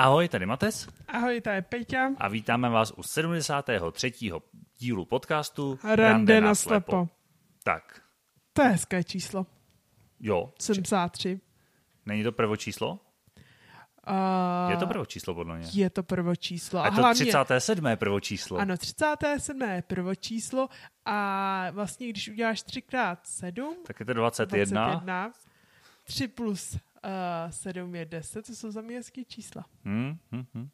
Ahoj, tady Mates. Ahoj, tady Peťa. A vítáme vás u 73. dílu podcastu Rande na slepo. Tak. To je hezké číslo. Jo. 73. Není to prvo číslo? Uh, je to prvo číslo, podle mě. Je to prvo číslo. A, a to hlavně, 37. je prvo číslo. Ano, 37. je prvo číslo a vlastně, když uděláš 3x7, tak je to 21. 21 3 plus uh, 7 je 10, to jsou za mě hezký čísla. Hmm, hmm, hmm.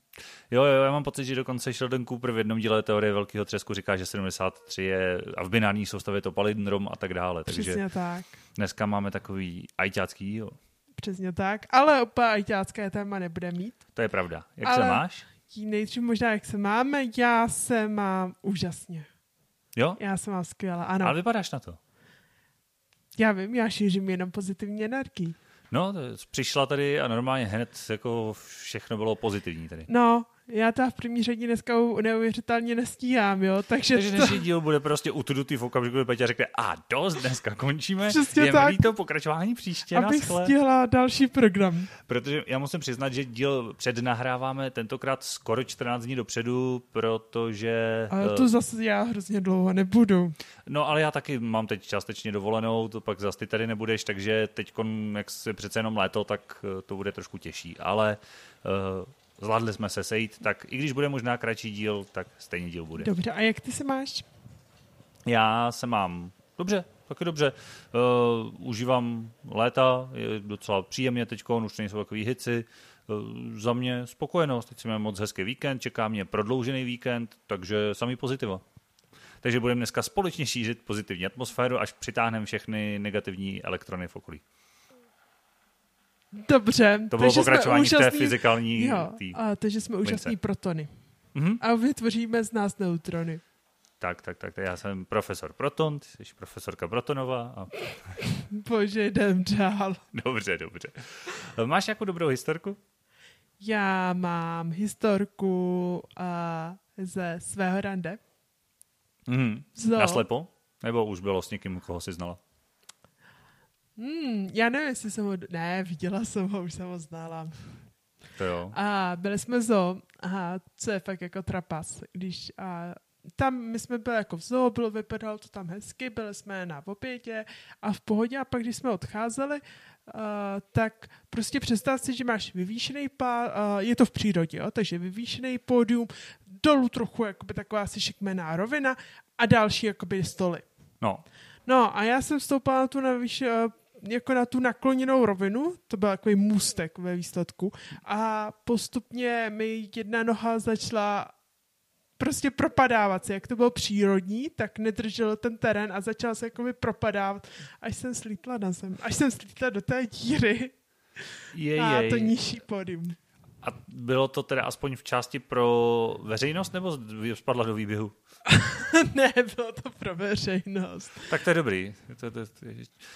Jo, jo, já mám pocit, že dokonce Sheldon Cooper v jednom díle teorie velkého třesku říká, že 73 je a v binární soustavě to palindrom a tak dále. Přesně takže tak. Dneska máme takový ajťácký díl. Přesně tak, ale úplně ajťácké téma nebude mít. To je pravda. Jak ale se máš? Nejdřív možná, jak se máme, já se mám úžasně. Jo? Já se mám skvěle, ano. Ale vypadáš na to. Já vím, já šířím jenom pozitivní energii. No, přišla tady a normálně hned jako všechno bylo pozitivní tady. No, já ta v první řadě dneska neuvěřitelně nestíhám, jo, takže... Takže to... dnešní díl bude prostě utudutý v okamžiku, kdy Peťa řekne, a dost, dneska končíme, Přesně je tak. to pokračování příště, Abych naschle. stihla další program. Protože já musím přiznat, že díl přednahráváme tentokrát skoro 14 dní dopředu, protože... Ale to zase já hrozně dlouho nebudu. No ale já taky mám teď částečně dovolenou, to pak zase ty tady nebudeš, takže teď, jak se přece jenom léto, tak eh, to bude trošku těžší. Ale uh, zvládli jsme se sejít, tak i když bude možná kratší díl, tak stejně díl bude. Dobře, a jak ty se máš? Já se mám dobře, taky dobře. Uh, užívám léta, je docela příjemně teď, už nejsou takový hici. Uh, za mě spokojenost, teď jsme moc hezký víkend, čeká mě prodloužený víkend, takže samý pozitiva. Takže budeme dneska společně šířit pozitivní atmosféru, až přitáhneme všechny negativní elektrony v okolí. Dobře. To bylo pokračování úžasný, té fyzikální... Jo, tý a, takže jsme úžasní protony. Mm-hmm. A vytvoříme z nás neutrony. Tak, tak, tak. Já jsem profesor Proton, ty jsi profesorka Protonová. A... Bože, jdem dál. Dobře, dobře. Máš nějakou dobrou historku? Já mám historku uh, ze svého rande. Mm, naslepo? Nebo už bylo s někým, koho jsi znala? Hmm, já nevím, jestli jsem ho... Ne, viděla jsem ho, už jsem ho znala. To jo. A byli jsme zo, a co je fakt jako trapas, když a, tam my jsme byli jako v zoo, bylo, vypadalo to tam hezky, byli jsme na obědě a v pohodě a pak když jsme odcházeli, uh, tak prostě představ si, že máš vyvýšený pá, uh, je to v přírodě, jo, takže vyvýšený pódium, dolů trochu jakoby taková asi šikmená rovina a další jakoby stoly. No. No a já jsem vstoupila na tu navýš, uh, jako na tu nakloněnou rovinu, to byl takový můstek ve výsledku a postupně mi jedna noha začala prostě propadávat se, jak to bylo přírodní, tak nedržel ten terén a začal se jakoby propadávat, až jsem slítla na zem, až jsem slítla do té díry jej, a jej. to nižší pódium. A bylo to teda aspoň v části pro veřejnost, nebo spadla do výběhu? ne, bylo to pro veřejnost. Tak to je dobrý. To, to, to,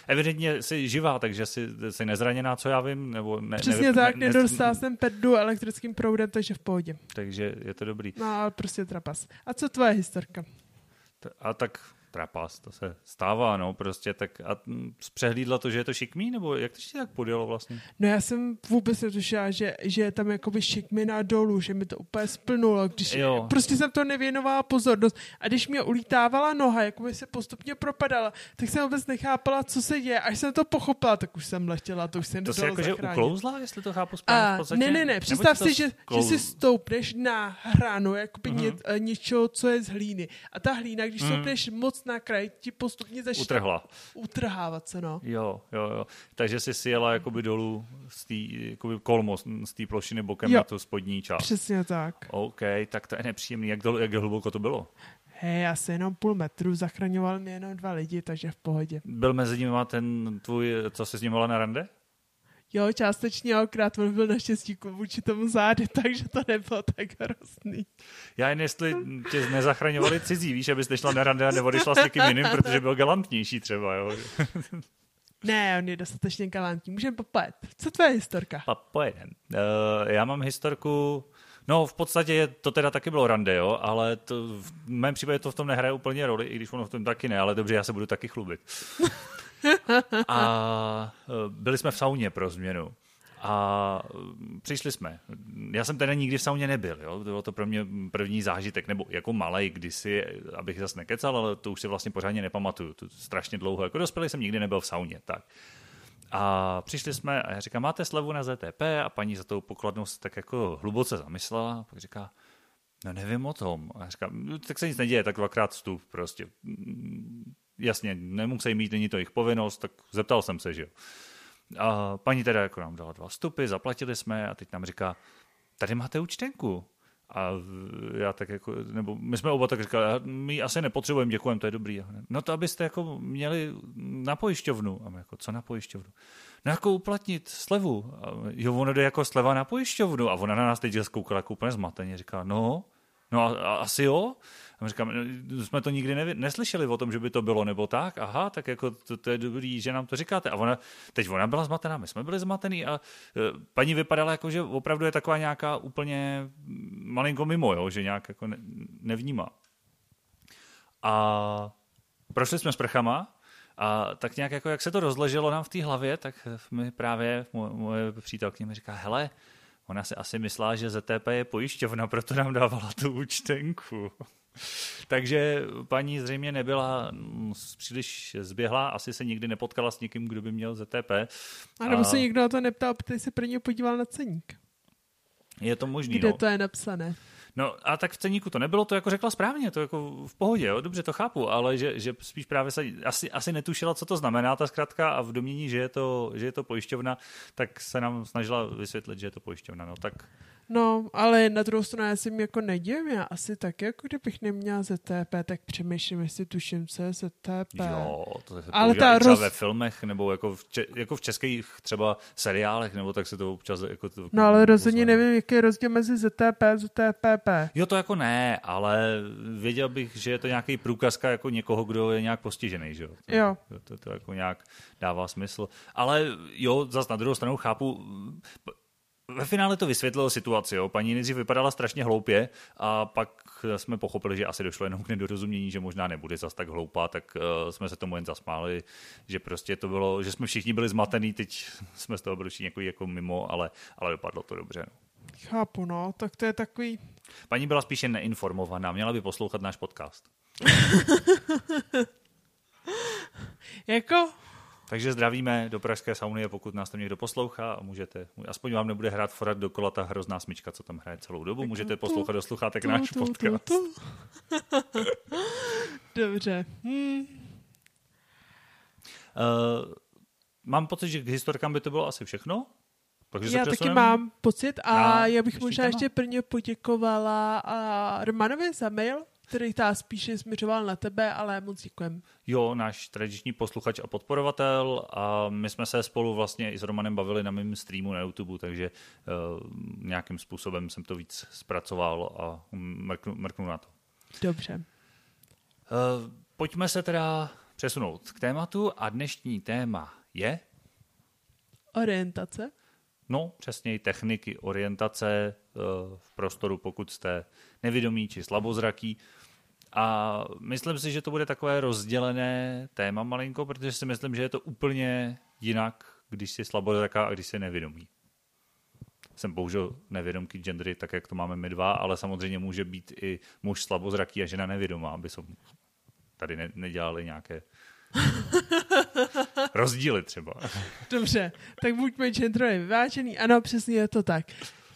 evidentně jsi živá, takže jsi, jsi nezraněná, co já vím. Nebo ne, Přesně ne, tak, ne, jsem pedu elektrickým proudem, takže v pohodě. Takže je to dobrý. No, ale prostě trapas. A co tvoje historka? A tak trapas, to se stává, no, prostě tak a zpřehlídla to, že je to šikmý, nebo jak to tak podjelo vlastně? No já jsem vůbec netušila, že, že je tam jakoby šikmina dolů, že mi to úplně splnulo, když jo. prostě jsem to nevěnovala pozornost a když mě ulítávala noha, jakoby se postupně propadala, tak jsem vůbec nechápala, co se děje, až jsem to pochopila, tak už jsem letěla, to už jsem To se jakože uklouzla, jestli to chápu správně a, v podstatě? Ne, ne, ne, představ si, že, sklouz... že si stoupneš na hranu, jakoby uh-huh. ně, něčeho, co je z hlíny a ta hlína, když uh-huh. stoupneš moc na kraj, ti postupně začne Utrhla. utrhávat se, no. Jo, jo, jo. Takže jsi si jela jakoby dolů z té, jakoby kolmo z té plošiny bokem jo. na tu spodní část. Přesně tak. OK, tak to je nepříjemný. Jak, dol, jak hluboko to bylo? Hej, asi jenom půl metru, zachraňoval mě jenom dva lidi, takže v pohodě. Byl mezi nimi ten tvůj, co se s ním na rande? Jo, částečně, akorát on byl naštěstí vůči tomu zády, takže to nebylo tak hrozný. Já jen jestli tě nezachraňovali cizí, víš, abys nešla na rande a neodešla s někým jiným, protože byl galantnější třeba, jo. Ne, on je dostatečně galantní. Můžeme popojet. Co tvoje historka? A pojedem. Uh, já mám historku, no v podstatě je, to teda taky bylo rande, jo, ale to, v mém případě to v tom nehraje úplně roli, i když ono v tom taky ne, ale dobře, já se budu taky chlubit. A uh, byli jsme v sauně pro změnu. A mm, přišli jsme. Já jsem teda nikdy v sauně nebyl, jo? to bylo to pro mě první zážitek, nebo jako malej kdysi, abych zase nekecal, ale to už si vlastně pořádně nepamatuju, to strašně dlouho, jako dospělý jsem nikdy nebyl v sauně, tak. A přišli jsme a já říkám, máte slevu na ZTP a paní za tou pokladnou se tak jako hluboce zamyslela a pak říká, no nevím o tom. A já říkám, no, tak se nic neděje, tak dvakrát vstup prostě. Jasně, nemusí mít, není to jejich povinnost, tak zeptal jsem se, že jo. A paní teda jako nám dala dva vstupy, zaplatili jsme a teď nám říká, tady máte účtenku. A já tak jako, nebo my jsme oba tak říkali, my asi nepotřebujeme, děkujeme, to je dobrý. No to abyste jako měli na pojišťovnu. A my jako, co na pojišťovnu? No jako uplatnit slevu. A jo, ono jde jako sleva na pojišťovnu. A ona na nás teď zkoukala jako úplně zmateně. Říká, no, no a, a asi jo. A říkám, no, jsme to nikdy nevi, neslyšeli o tom, že by to bylo nebo tak. Aha, tak jako to, to je dobrý, že nám to říkáte. A ona, teď ona byla zmatená, my jsme byli zmatený a e, paní vypadala jako, že opravdu je taková nějaká úplně malinko mimo, jo, že nějak jako ne, nevnímá. A prošli jsme s prchama a tak nějak jako, jak se to rozleželo nám v té hlavě, tak mi právě moje, přítelkyně mi říká, hele, ona si asi myslela, že ZTP je pojišťovna, proto nám dávala tu účtenku. Takže paní zřejmě nebyla příliš zběhlá, asi se nikdy nepotkala s někým, kdo by měl ZTP. A nebo se nikdo na to neptal, protože se první podíval na ceník. Je to možný, Kde no. to je napsané? No a tak v ceníku to nebylo, to jako řekla správně, to jako v pohodě, jo, dobře to chápu, ale že, že spíš právě se asi, asi netušila, co to znamená ta zkratka a v domění, že je to, že je to pojišťovna, tak se nám snažila vysvětlit, že je to pojišťovna, no tak No, ale na druhou stranu já si mi jako nedivím, já asi tak, jako kdybych neměla ZTP, tak přemýšlím, jestli tuším, co je ZTP. Jo, to se ale ta roz... ve filmech, nebo jako v, če- jako v českých třeba seriálech, nebo tak se to občas jako to, No ale rozhodně nevím, jaký je rozdíl mezi ZTP a ZTPP. Jo, to jako ne, ale věděl bych, že je to nějaký průkazka jako někoho, kdo je nějak postižený, že jo? To, jo. To, to, to jako nějak dává smysl. Ale jo, zas na druhou stranu chápu, ve finále to vysvětlilo situaci. Jo. Paní nejdřív vypadala strašně hloupě a pak jsme pochopili, že asi došlo jenom k nedorozumění, že možná nebude zas tak hloupá, tak uh, jsme se tomu jen zasmáli, že prostě to bylo, že jsme všichni byli zmatený, teď jsme z toho byli všichni jako, jako mimo, ale, ale dopadlo to dobře. No. Chápu, no, tak to je takový... Paní byla spíše neinformovaná, měla by poslouchat náš podcast. jako takže zdravíme do Pražské sauny, pokud nás tam někdo poslouchá a můžete, aspoň vám nebude hrát forat dokola ta hrozná smyčka, co tam hraje celou dobu, můžete poslouchat do sluchátek náš podcast. Dobře. Hmm. Uh, mám pocit, že k historkám by to bylo asi všechno. Takže já taky mám pocit a já bych možná ještě prvně poděkovala a Romanovi za mail, který ta spíše směřoval na tebe, ale moc děkujem. Jo, náš tradiční posluchač a podporovatel a my jsme se spolu vlastně i s Romanem bavili na mém streamu na YouTube, takže uh, nějakým způsobem jsem to víc zpracoval a mrknu, mrknu na to. Dobře. Uh, pojďme se teda přesunout k tématu a dnešní téma je? Orientace. No, přesněji techniky orientace uh, v prostoru, pokud jste nevědomí či slabozraký. A myslím si, že to bude takové rozdělené téma malinko, protože si myslím, že je to úplně jinak, když si slabozraká a když si nevědomí. Jsem bohužel nevědomký gendery, tak jak to máme my dva, ale samozřejmě může být i muž slabozraký a žena nevědomá, aby jsme tady ne- nedělali nějaké rozdíly třeba. Dobře, tak buďme genderově vyvážený. Ano, přesně je to tak.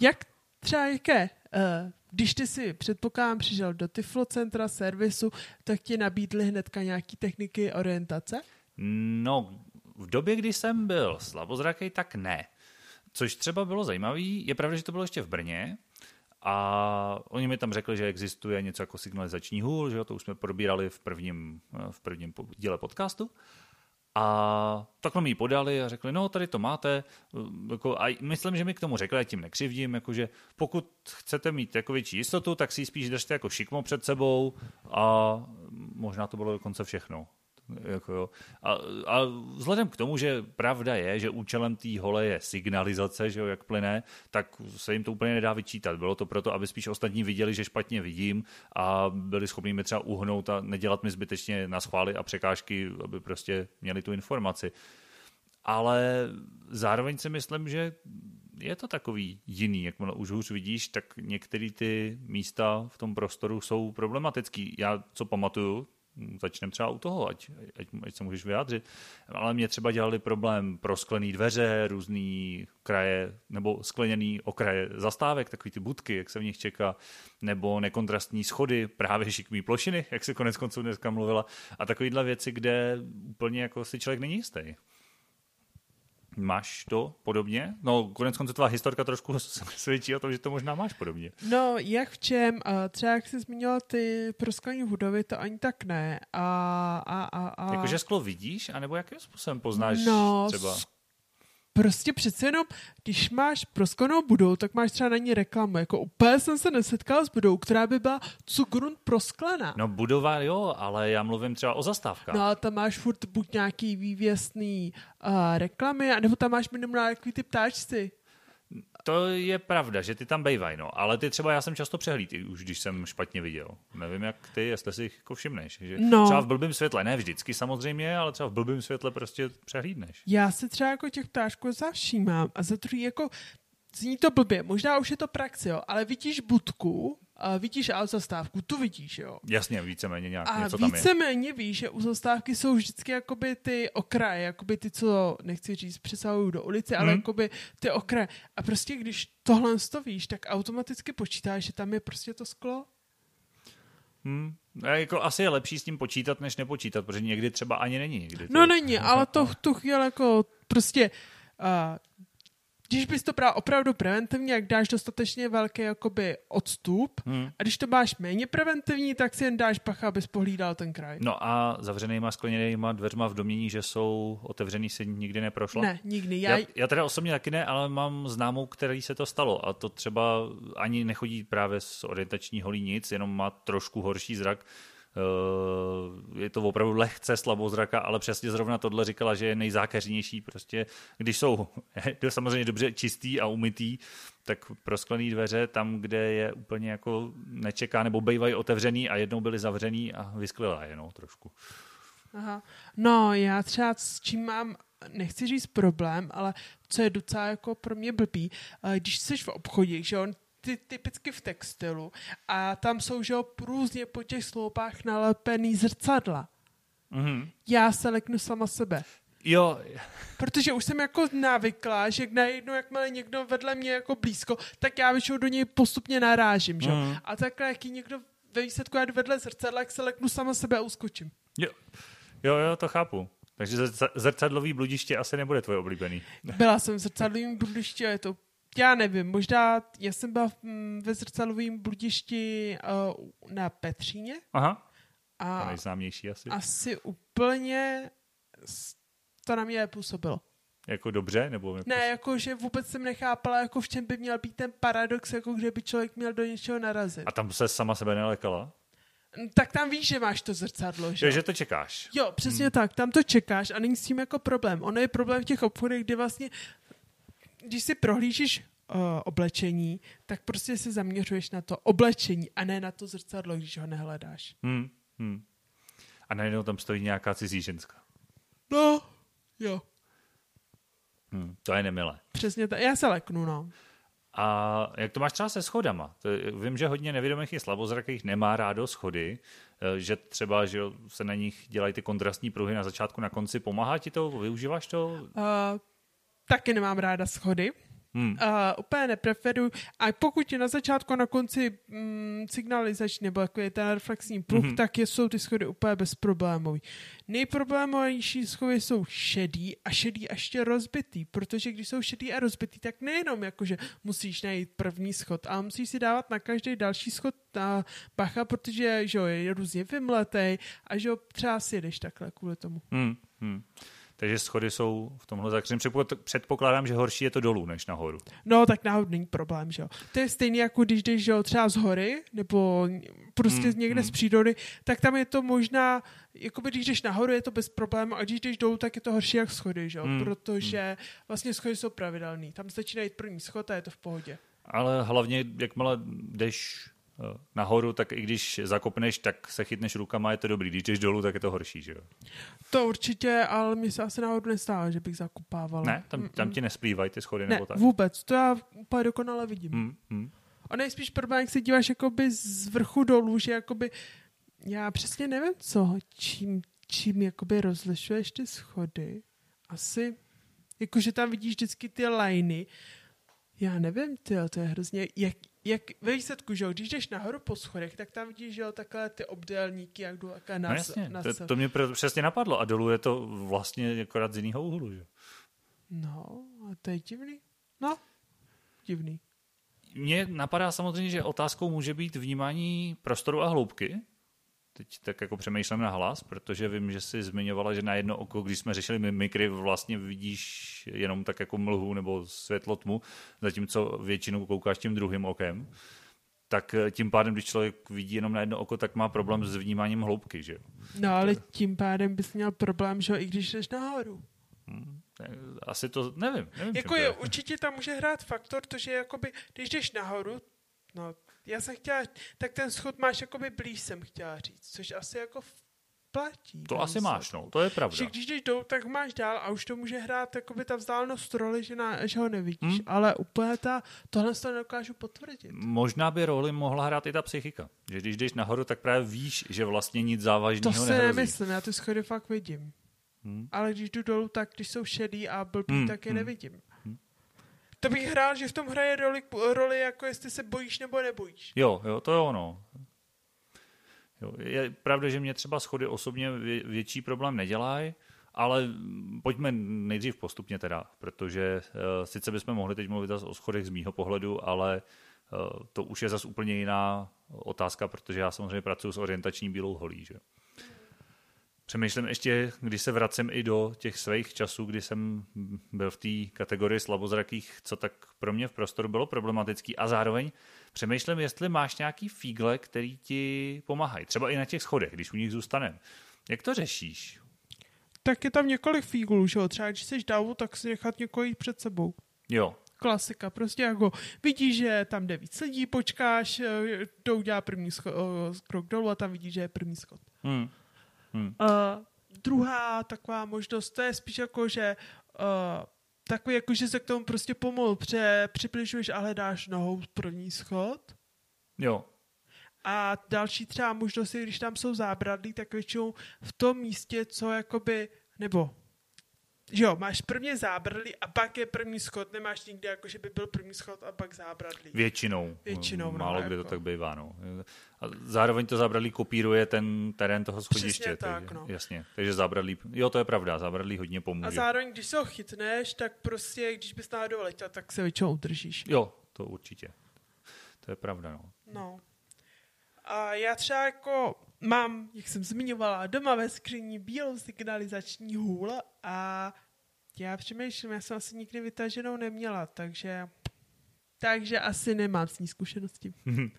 Jak třeba jaké uh, když ty si, předpokládám, přišel do Tiflo centra servisu, tak ti nabídli hnedka nějaký techniky orientace? No, v době, kdy jsem byl slabozraký, tak ne. Což třeba bylo zajímavé, je pravda, že to bylo ještě v Brně, a oni mi tam řekli, že existuje něco jako signalizační hůl, že to už jsme probírali v prvním, v prvním díle podcastu. A takhle mi ji podali a řekli, no tady to máte. Jako, a myslím, že mi k tomu řekli, tím nekřivdím, jakože pokud chcete mít jako větší jistotu, tak si ji spíš držte jako šikmo před sebou a možná to bylo dokonce všechno. Jako jo. A, a vzhledem k tomu, že pravda je, že účelem té hole je signalizace, že jo, jak plyne, tak se jim to úplně nedá vyčítat. Bylo to proto, aby spíš ostatní viděli, že špatně vidím a byli schopni mi třeba uhnout a nedělat mi zbytečně na schvály a překážky, aby prostě měli tu informaci. ale zároveň si myslím, že je to takový jiný, jakmile už hůř vidíš, tak některé ty místa v tom prostoru jsou problematický. Já, co pamatuju, začneme třeba u toho, ať, ať, ať se můžeš vyjádřit. Ale mě třeba dělali problém pro sklený dveře, různý kraje, nebo skleněný okraje zastávek, takový ty budky, jak se v nich čeká, nebo nekontrastní schody, právě šikmý plošiny, jak se konec konců dneska mluvila, a takovýhle věci, kde úplně jako si člověk není jistý. Máš to podobně? No, konec konců tvá historka trošku svědčí o tom, že to možná máš podobně. No, jak v čem? Třeba jak jsi zmínila ty prosklené budovy, to ani tak ne. A, a, a, a... Jakože sklo vidíš, anebo jakým způsobem poznáš no, třeba? Prostě přece jenom, když máš prosklenou budou, tak máš třeba na ní reklamu. Jako úplně jsem se nesetkal s budou, která by byla cugrun prosklená. No budova jo, ale já mluvím třeba o zastávkách. No a tam máš furt buď nějaký vývěsný uh, reklamy, anebo tam máš minimálně takový ty ptáčci. To je pravda, že ty tam bejvají, no. Ale ty třeba já jsem často přehlíd, už když jsem špatně viděl. Nevím, jak ty, jestli si jich jako všimneš. Že no. Třeba v blbém světle, ne vždycky samozřejmě, ale třeba v blbém světle prostě přehlídneš. Já se třeba jako těch ptáčků zavšímám a za druhý jako zní to blbě, možná už je to praxe, jo, ale vidíš budku vidíš a zastávku, tu vidíš, jo. Jasně, víceméně nějak a něco tam je. víceméně víš, že u zastávky jsou vždycky jakoby ty okraje, jakoby ty, co, nechci říct, přesahují do ulice, ale hmm. jakoby ty okraje. A prostě když tohle to víš, tak automaticky počítáš, že tam je prostě to sklo. Hmm. Jako asi je lepší s tím počítat, než nepočítat, protože někdy třeba ani není. Někdy to... No není, ale to tu chvíli jako prostě uh, když bys to bral opravdu preventivně, jak dáš dostatečně velký jakoby odstup hmm. a když to máš méně preventivní, tak si jen dáš pacha, abys pohlídal ten kraj. No a zavřenýma skleněnýma dveřma v domění, že jsou otevřený, si nikdy neprošlo? Ne, nikdy. Já... Já, já teda osobně taky ne, ale mám známou, který se to stalo a to třeba ani nechodí právě z orientační holí nic, jenom má trošku horší zrak, je to opravdu lehce slabozraka, ale přesně zrovna tohle říkala, že je nejzákeřnější prostě, když jsou samozřejmě dobře čistý a umytý, tak prosklený dveře tam, kde je úplně jako nečeká, nebo bývají otevřený a jednou byly zavřený a vysklila je no, trošku. Aha. No, já třeba s čím mám nechci říct problém, ale co je docela jako pro mě blbý, eh, když jsi v obchodě, že on ty, typicky v textilu a tam jsou, že různě po těch sloupách nalepený zrcadla. Mm-hmm. Já se leknu sama sebe. Jo. Protože už jsem jako navyklá, že najednou, jakmile někdo vedle mě jako blízko, tak já většinou do něj postupně narážím, že? Mm. A takhle, jak někdo ve výsledku já jdu vedle zrcadla, jak se leknu sama sebe a uskočím. Jo, jo, jo to chápu. Takže zrcadlový bludiště asi nebude tvoje oblíbený. Byla jsem v zrcadlovým bludiště, je to já nevím, možná já jsem byla mm, ve zrcadlovém bludišti uh, na Petříně. Aha, a to nejznámější asi. Asi úplně to na mě působilo. Jako dobře? Nebo jako... Ne, jako že vůbec jsem nechápala, jako v čem by měl být ten paradox, jako že by člověk měl do něčeho narazit. A tam se sama sebe nelekala? Tak tam víš, že máš to zrcadlo, že? Jo, že to čekáš. Jo, přesně hmm. tak, tam to čekáš a není s tím jako problém. Ono je problém v těch obchodech, kdy vlastně když si prohlížíš uh, oblečení, tak prostě se zaměřuješ na to oblečení a ne na to zrcadlo, když ho nehledáš. Hmm, hmm. A najednou tam stojí nějaká cizí ženská. No, jo. Hmm, to je nemilé. Přesně tak. Já se leknu, no. A jak to máš třeba se schodama? To, vím, že hodně nevědomých i slabozrakých nemá rádo schody, eh, že třeba že se na nich dělají ty kontrastní pruhy na začátku, na konci. Pomáhá ti to? Využíváš to? Uh, taky nemám ráda schody. Hmm. Uh, úplně nepreferuju. A pokud je na začátku na konci mm, signalizační nebo jako je ten reflexní pruh, hmm. tak je, jsou ty schody úplně bezproblémový. Nejproblémovější schody jsou šedý a šedý a ještě rozbitý, protože když jsou šedý a rozbitý, tak nejenom jakože musíš najít první schod, ale musíš si dávat na každý další schod na bacha, protože že jo, je různě vymletej a že jo, třeba si jdeš takhle kvůli tomu. Hmm. Hmm. Takže schody jsou v tomhle zakřen. Předpokládám, že horší je to dolů než nahoru. No, tak nahoru není problém, že jo. To je stejně jako když jdeš jo, třeba z hory, nebo prostě hmm, někde hmm. z přírody, tak tam je to možná, jako když jdeš nahoru, je to bez problému, a když jdeš dolů, tak je to horší jak schody, že jo. Hmm, Protože hmm. vlastně schody jsou pravidelný. Tam začíná jít první schod a je to v pohodě. Ale hlavně, jakmile jdeš nahoru, tak i když zakopneš, tak se chytneš rukama, je to dobrý. Když jdeš dolů, tak je to horší, že jo? To určitě, ale mi se asi náhodou nestává, že bych zakupávala. Ne, tam, tam ti nesplývají ty schody ne, nebo tak. vůbec, to já úplně dokonale vidím. Hmm. A nejspíš problém, jak se díváš jakoby z vrchu dolů, že jakoby, já přesně nevím co, čím, čím jakoby rozlišuješ ty schody. Asi, jakože tam vidíš vždycky ty liny. Já nevím, ty, to je hrozně, jak, jak ve výsledku, že jo, když jdeš nahoru po schodech, tak tam vidíš, že jo, takhle ty obdélníky, jak jdou takhle na, No jasně, na to, to mě přesně napadlo. A dolů je to vlastně akorát z jiného úhlu, že? No, a to je divný. No, divný. Mně napadá samozřejmě, že otázkou může být vnímání prostoru a hloubky. Teď tak jako přemýšlím na hlas, protože vím, že jsi zmiňovala, že na jedno oko, když jsme řešili mimikry, vlastně vidíš jenom tak jako mlhu nebo světlo tmu, zatímco většinou koukáš tím druhým okem. Tak tím pádem, když člověk vidí jenom na jedno oko, tak má problém s vnímáním hloubky, že jo? No ale tím pádem bys měl problém, že i když jdeš nahoru. Hmm. Asi to, nevím. nevím jako je, určitě tam může hrát faktor, to, že jakoby, když jdeš nahoru, no, já jsem chtěla, tak ten schod máš jakoby blíž, jsem chtěla říct, což asi jako platí. To asi máš, no, to je pravda. Že když jdeš dolů, tak máš dál a už to může hrát jakoby ta vzdálenost roli, že, na, že ho nevidíš. Hmm. Ale úplně ta, tohle to nedokážu potvrdit. Možná by roli mohla hrát i ta psychika. Že když jdeš nahoru, tak právě víš, že vlastně nic závažného To si nehrozí. nemyslím, já ty schody fakt vidím. Hmm. Ale když jdu dolů, tak když jsou šedý a blbý, hmm. tak je hmm. nevidím. To bych hrál, že v tom hraje roli, roli, jako jestli se bojíš nebo nebojíš. Jo, jo, to je ono. Jo, je pravda, že mě třeba schody osobně větší problém nedělají, ale pojďme nejdřív postupně teda, protože uh, sice bychom mohli teď mluvit o schodech z mýho pohledu, ale uh, to už je zase úplně jiná otázka, protože já samozřejmě pracuji s orientační bílou holí. Že? Přemýšlím ještě, když se vracím i do těch svých časů, kdy jsem byl v té kategorii slabozrakých, co tak pro mě v prostoru bylo problematický a zároveň přemýšlím, jestli máš nějaký fígle, který ti pomáhají. Třeba i na těch schodech, když u nich zůstaneme. Jak to řešíš? Tak je tam několik fíglů, že jo? Třeba když jsi davu, tak si nechat někoho před sebou. Jo. Klasika, prostě jako vidíš, že tam jde víc lidí, počkáš, to udělá první schod, krok dolů a tam vidíš, že je první schod. Hmm. Hmm. Uh, druhá taková možnost, to je spíš jako, že uh, takový jako, že se k tomu prostě pomalu pře, přibližuješ a hledáš nohou první schod. Jo. A další třeba možnost je, když tam jsou zábradlí, tak většinou v tom místě, co jakoby, nebo že jo, máš prvně zábradlí a pak je první schod, nemáš nikdy jako, že by byl první schod a pak zábradlí. Většinou. Většinou. No, Málo jako. kdy to tak bývá, no. A zároveň to zábradlí kopíruje ten terén toho schodiště. Přesně tak, takže, no. Jasně, takže zábradlí, jo, to je pravda, zábradlí hodně pomůže. A zároveň, když se ho chytneš, tak prostě, když bys náhodou letěl, tak se většinou udržíš. Jo, to určitě. To je pravda, no. No. A já třeba jako mám, jak jsem zmiňovala, doma ve skříni bílou signalizační hůl a já přemýšlím, já jsem asi nikdy vytaženou neměla, takže takže asi nemám s ní zkušenosti.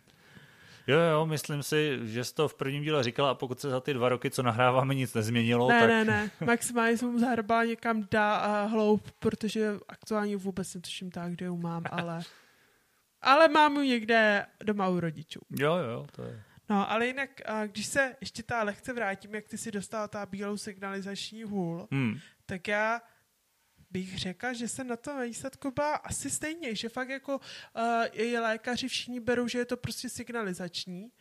Jo, jo, myslím si, že jsi to v prvním díle říkala a pokud se za ty dva roky, co nahráváme, nic nezměnilo, ne, tak... Ne, ne, maximálně jsem mu zahrbala někam dá a hloub, protože aktuálně vůbec netuším tak, kde ji mám, ale... ale mám ji někde doma u rodičů. Jo, jo, to je... No, ale jinak, když se ještě ta lehce vrátím, jak ty si dostala ta bílou signalizační hůl, hmm. tak já bych řekla, že se na tom výsledku byla asi stejně, že fakt jako uh, lékaři všichni berou, že je to prostě signalizační.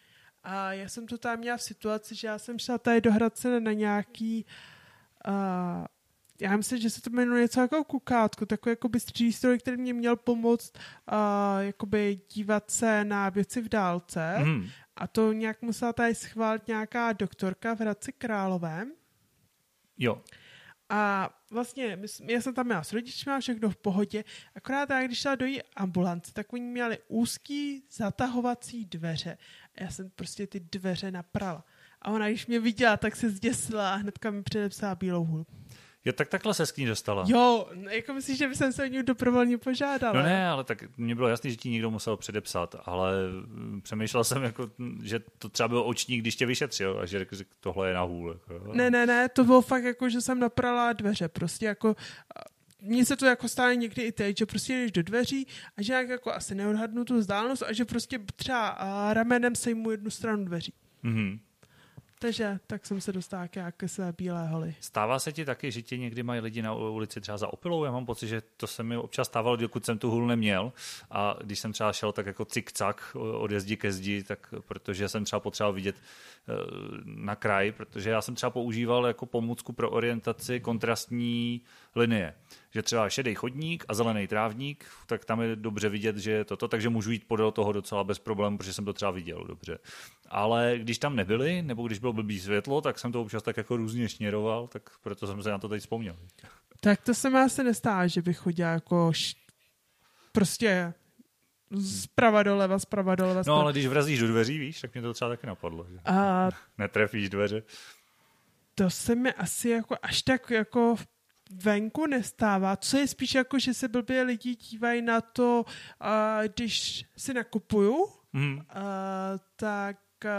A já jsem to tam měla v situaci, že já jsem šla tady do Hradce na nějaký uh, já myslím, že se to jmenuje něco jako kukátko, takový jako bystří stroj, který mě měl pomoct uh, jakoby dívat se na věci v dálce. Mm. A to nějak musela tady schválit nějaká doktorka v Hradci Královém. Jo. A vlastně, já jsem tam měla s rodiči, měla všechno v pohodě, akorát já, když šla do její ambulance, tak oni měli úzký zatahovací dveře. A já jsem prostě ty dveře naprala. A ona, když mě viděla, tak se zděsila a hnedka mi předepsala bílou hůl. Jo, tak takhle se s ní dostala. Jo, jako myslíš, že by jsem se o ní dobrovolně požádala? No ne, ale tak mně bylo jasný, že ti někdo musel předepsat, ale přemýšlel jsem, jako, že to třeba byl očník, když tě vyšetřil a že řekl, že tohle je na hůl. Jako. Ne, ne, ne, to bylo fakt jako, že jsem naprala dveře, prostě jako mně se to jako stane někdy i teď, že prostě jdeš do dveří a že jak jako asi neodhadnu tu vzdálenost a že prostě třeba ramenem sejmu jednu stranu dveří. Mm-hmm. Takže tak jsem se dostala k své bílé holi. Stává se ti taky, že ti někdy mají lidi na ulici třeba za opilou? Já mám pocit, že to se mi občas stávalo, dokud jsem tu hůl neměl. A když jsem třeba šel tak jako cik-cak od jezdi ke zdi, tak protože jsem třeba potřeboval vidět eh, na kraj, protože já jsem třeba používal jako pomůcku pro orientaci kontrastní linie. Že třeba šedý chodník a zelený trávník, tak tam je dobře vidět, že je toto, takže můžu jít podél toho docela bez problémů, protože jsem to třeba viděl dobře. Ale když tam nebyli, nebo když bylo blbý světlo, tak jsem to občas tak jako různě šněroval, tak proto jsem se na to teď vzpomněl. Tak to se mi asi nestává, že bych chodil jako š... prostě zprava doleva, zprava doleva. Zprava. No ale když vrazíš do dveří, víš, tak mě to třeba taky napadlo. Že a... Netrefíš dveře. To se mi asi jako až tak jako venku nestává, co je spíš jako, že se blbě lidi dívají na to, uh, když si nakupuju, mm. uh, tak uh,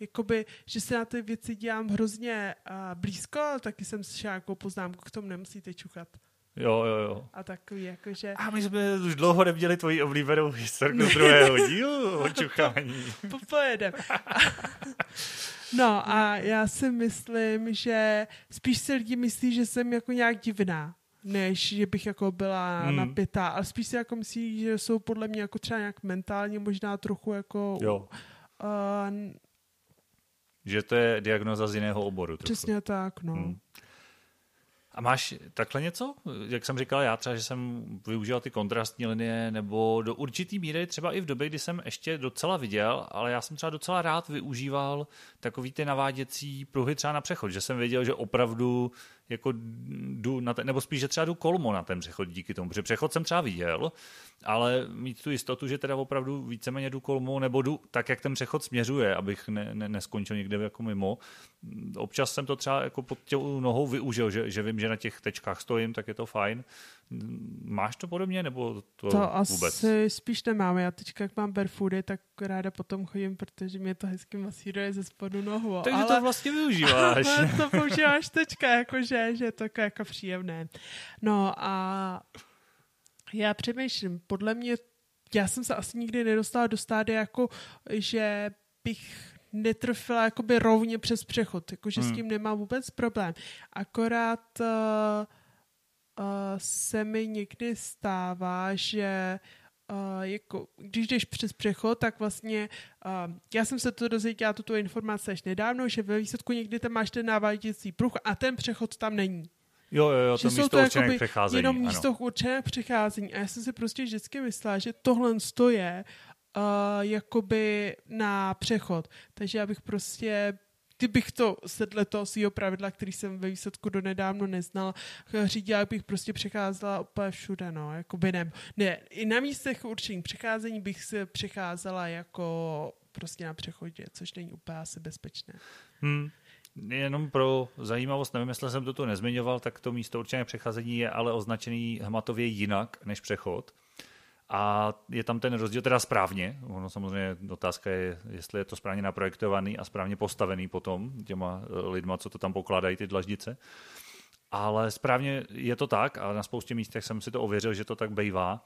jakoby, že se na ty věci dělám hrozně uh, blízko, ale taky jsem si nějakou poznámku k tomu nemusíte čuchat. Jo, jo, jo. A takový jakože... A my jsme už dlouho neviděli tvoji oblíbenou historku z druhého dílu o čuchání. Popojedem. No a já si myslím, že spíš si lidi myslí, že jsem jako nějak divná než že bych jako byla hmm. napětá, ale spíš si jako myslí, že jsou podle mě jako třeba nějak mentálně možná trochu jako... Jo. Uh, že to je diagnoza z jiného oboru. Trochu. Přesně tak, no. Hmm. A máš takhle něco? Jak jsem říkal, já třeba, že jsem využíval ty kontrastní linie, nebo do určitý míry třeba i v době, kdy jsem ještě docela viděl, ale já jsem třeba docela rád využíval takový ty naváděcí pruhy třeba na přechod, že jsem věděl, že opravdu jako jdu na ten, nebo spíš, že třeba jdu kolmo na ten přechod díky tomu, protože přechod jsem třeba viděl, ale mít tu jistotu, že teda opravdu víceméně jdu kolmo, nebo jdu tak, jak ten přechod směřuje, abych ne, ne, neskončil někde jako mimo. Občas jsem to třeba jako pod těm nohou využil, že, že vím, že na těch tečkách stojím, tak je to fajn. Máš to podobně, nebo to, to vůbec? asi spíš nemám. Já teďka, jak mám barefoody, tak ráda potom chodím, protože mě to hezky masíruje ze spodu nohu. Takže ale... to vlastně využíváš. to používáš teďka, jakože, že je to jako, jako příjemné. No a já přemýšlím, podle mě, já jsem se asi nikdy nedostala do stády, jako, že bych netrfila jakoby rovně přes přechod, jakože hmm. s tím nemám vůbec problém. Akorát uh, uh, se mi někdy stává, že Uh, jako, když jdeš přes přechod, tak vlastně uh, já jsem se to dozvěděla tuto informaci až nedávno, že ve výsledku někdy tam máš ten návaděcí pruh a ten přechod tam není. Jo, jo, jo, to místo to určené přecházení. Jenom místo ano. určené přecházení. A já jsem si prostě vždycky myslela, že tohle je uh, jakoby na přechod. Takže já bych prostě kdybych to sedle toho svého pravidla, který jsem ve výsledku do nedávno neznal, řídila bych prostě přecházela úplně všude, no, jako by ne, ne, i na místech určení přecházení bych se přecházela jako prostě na přechodě, což není úplně asi bezpečné. Hmm. Jenom pro zajímavost, nevím, jestli jsem to tu nezmiňoval, tak to místo určené přecházení je ale označený hmatově jinak než přechod. A je tam ten rozdíl teda správně. Ono samozřejmě otázka je, jestli je to správně naprojektovaný a správně postavený potom těma eh, lidma, co to tam pokládají, ty dlaždice. Ale správně je to tak a na spoustě místech jsem si to ověřil, že to tak bývá.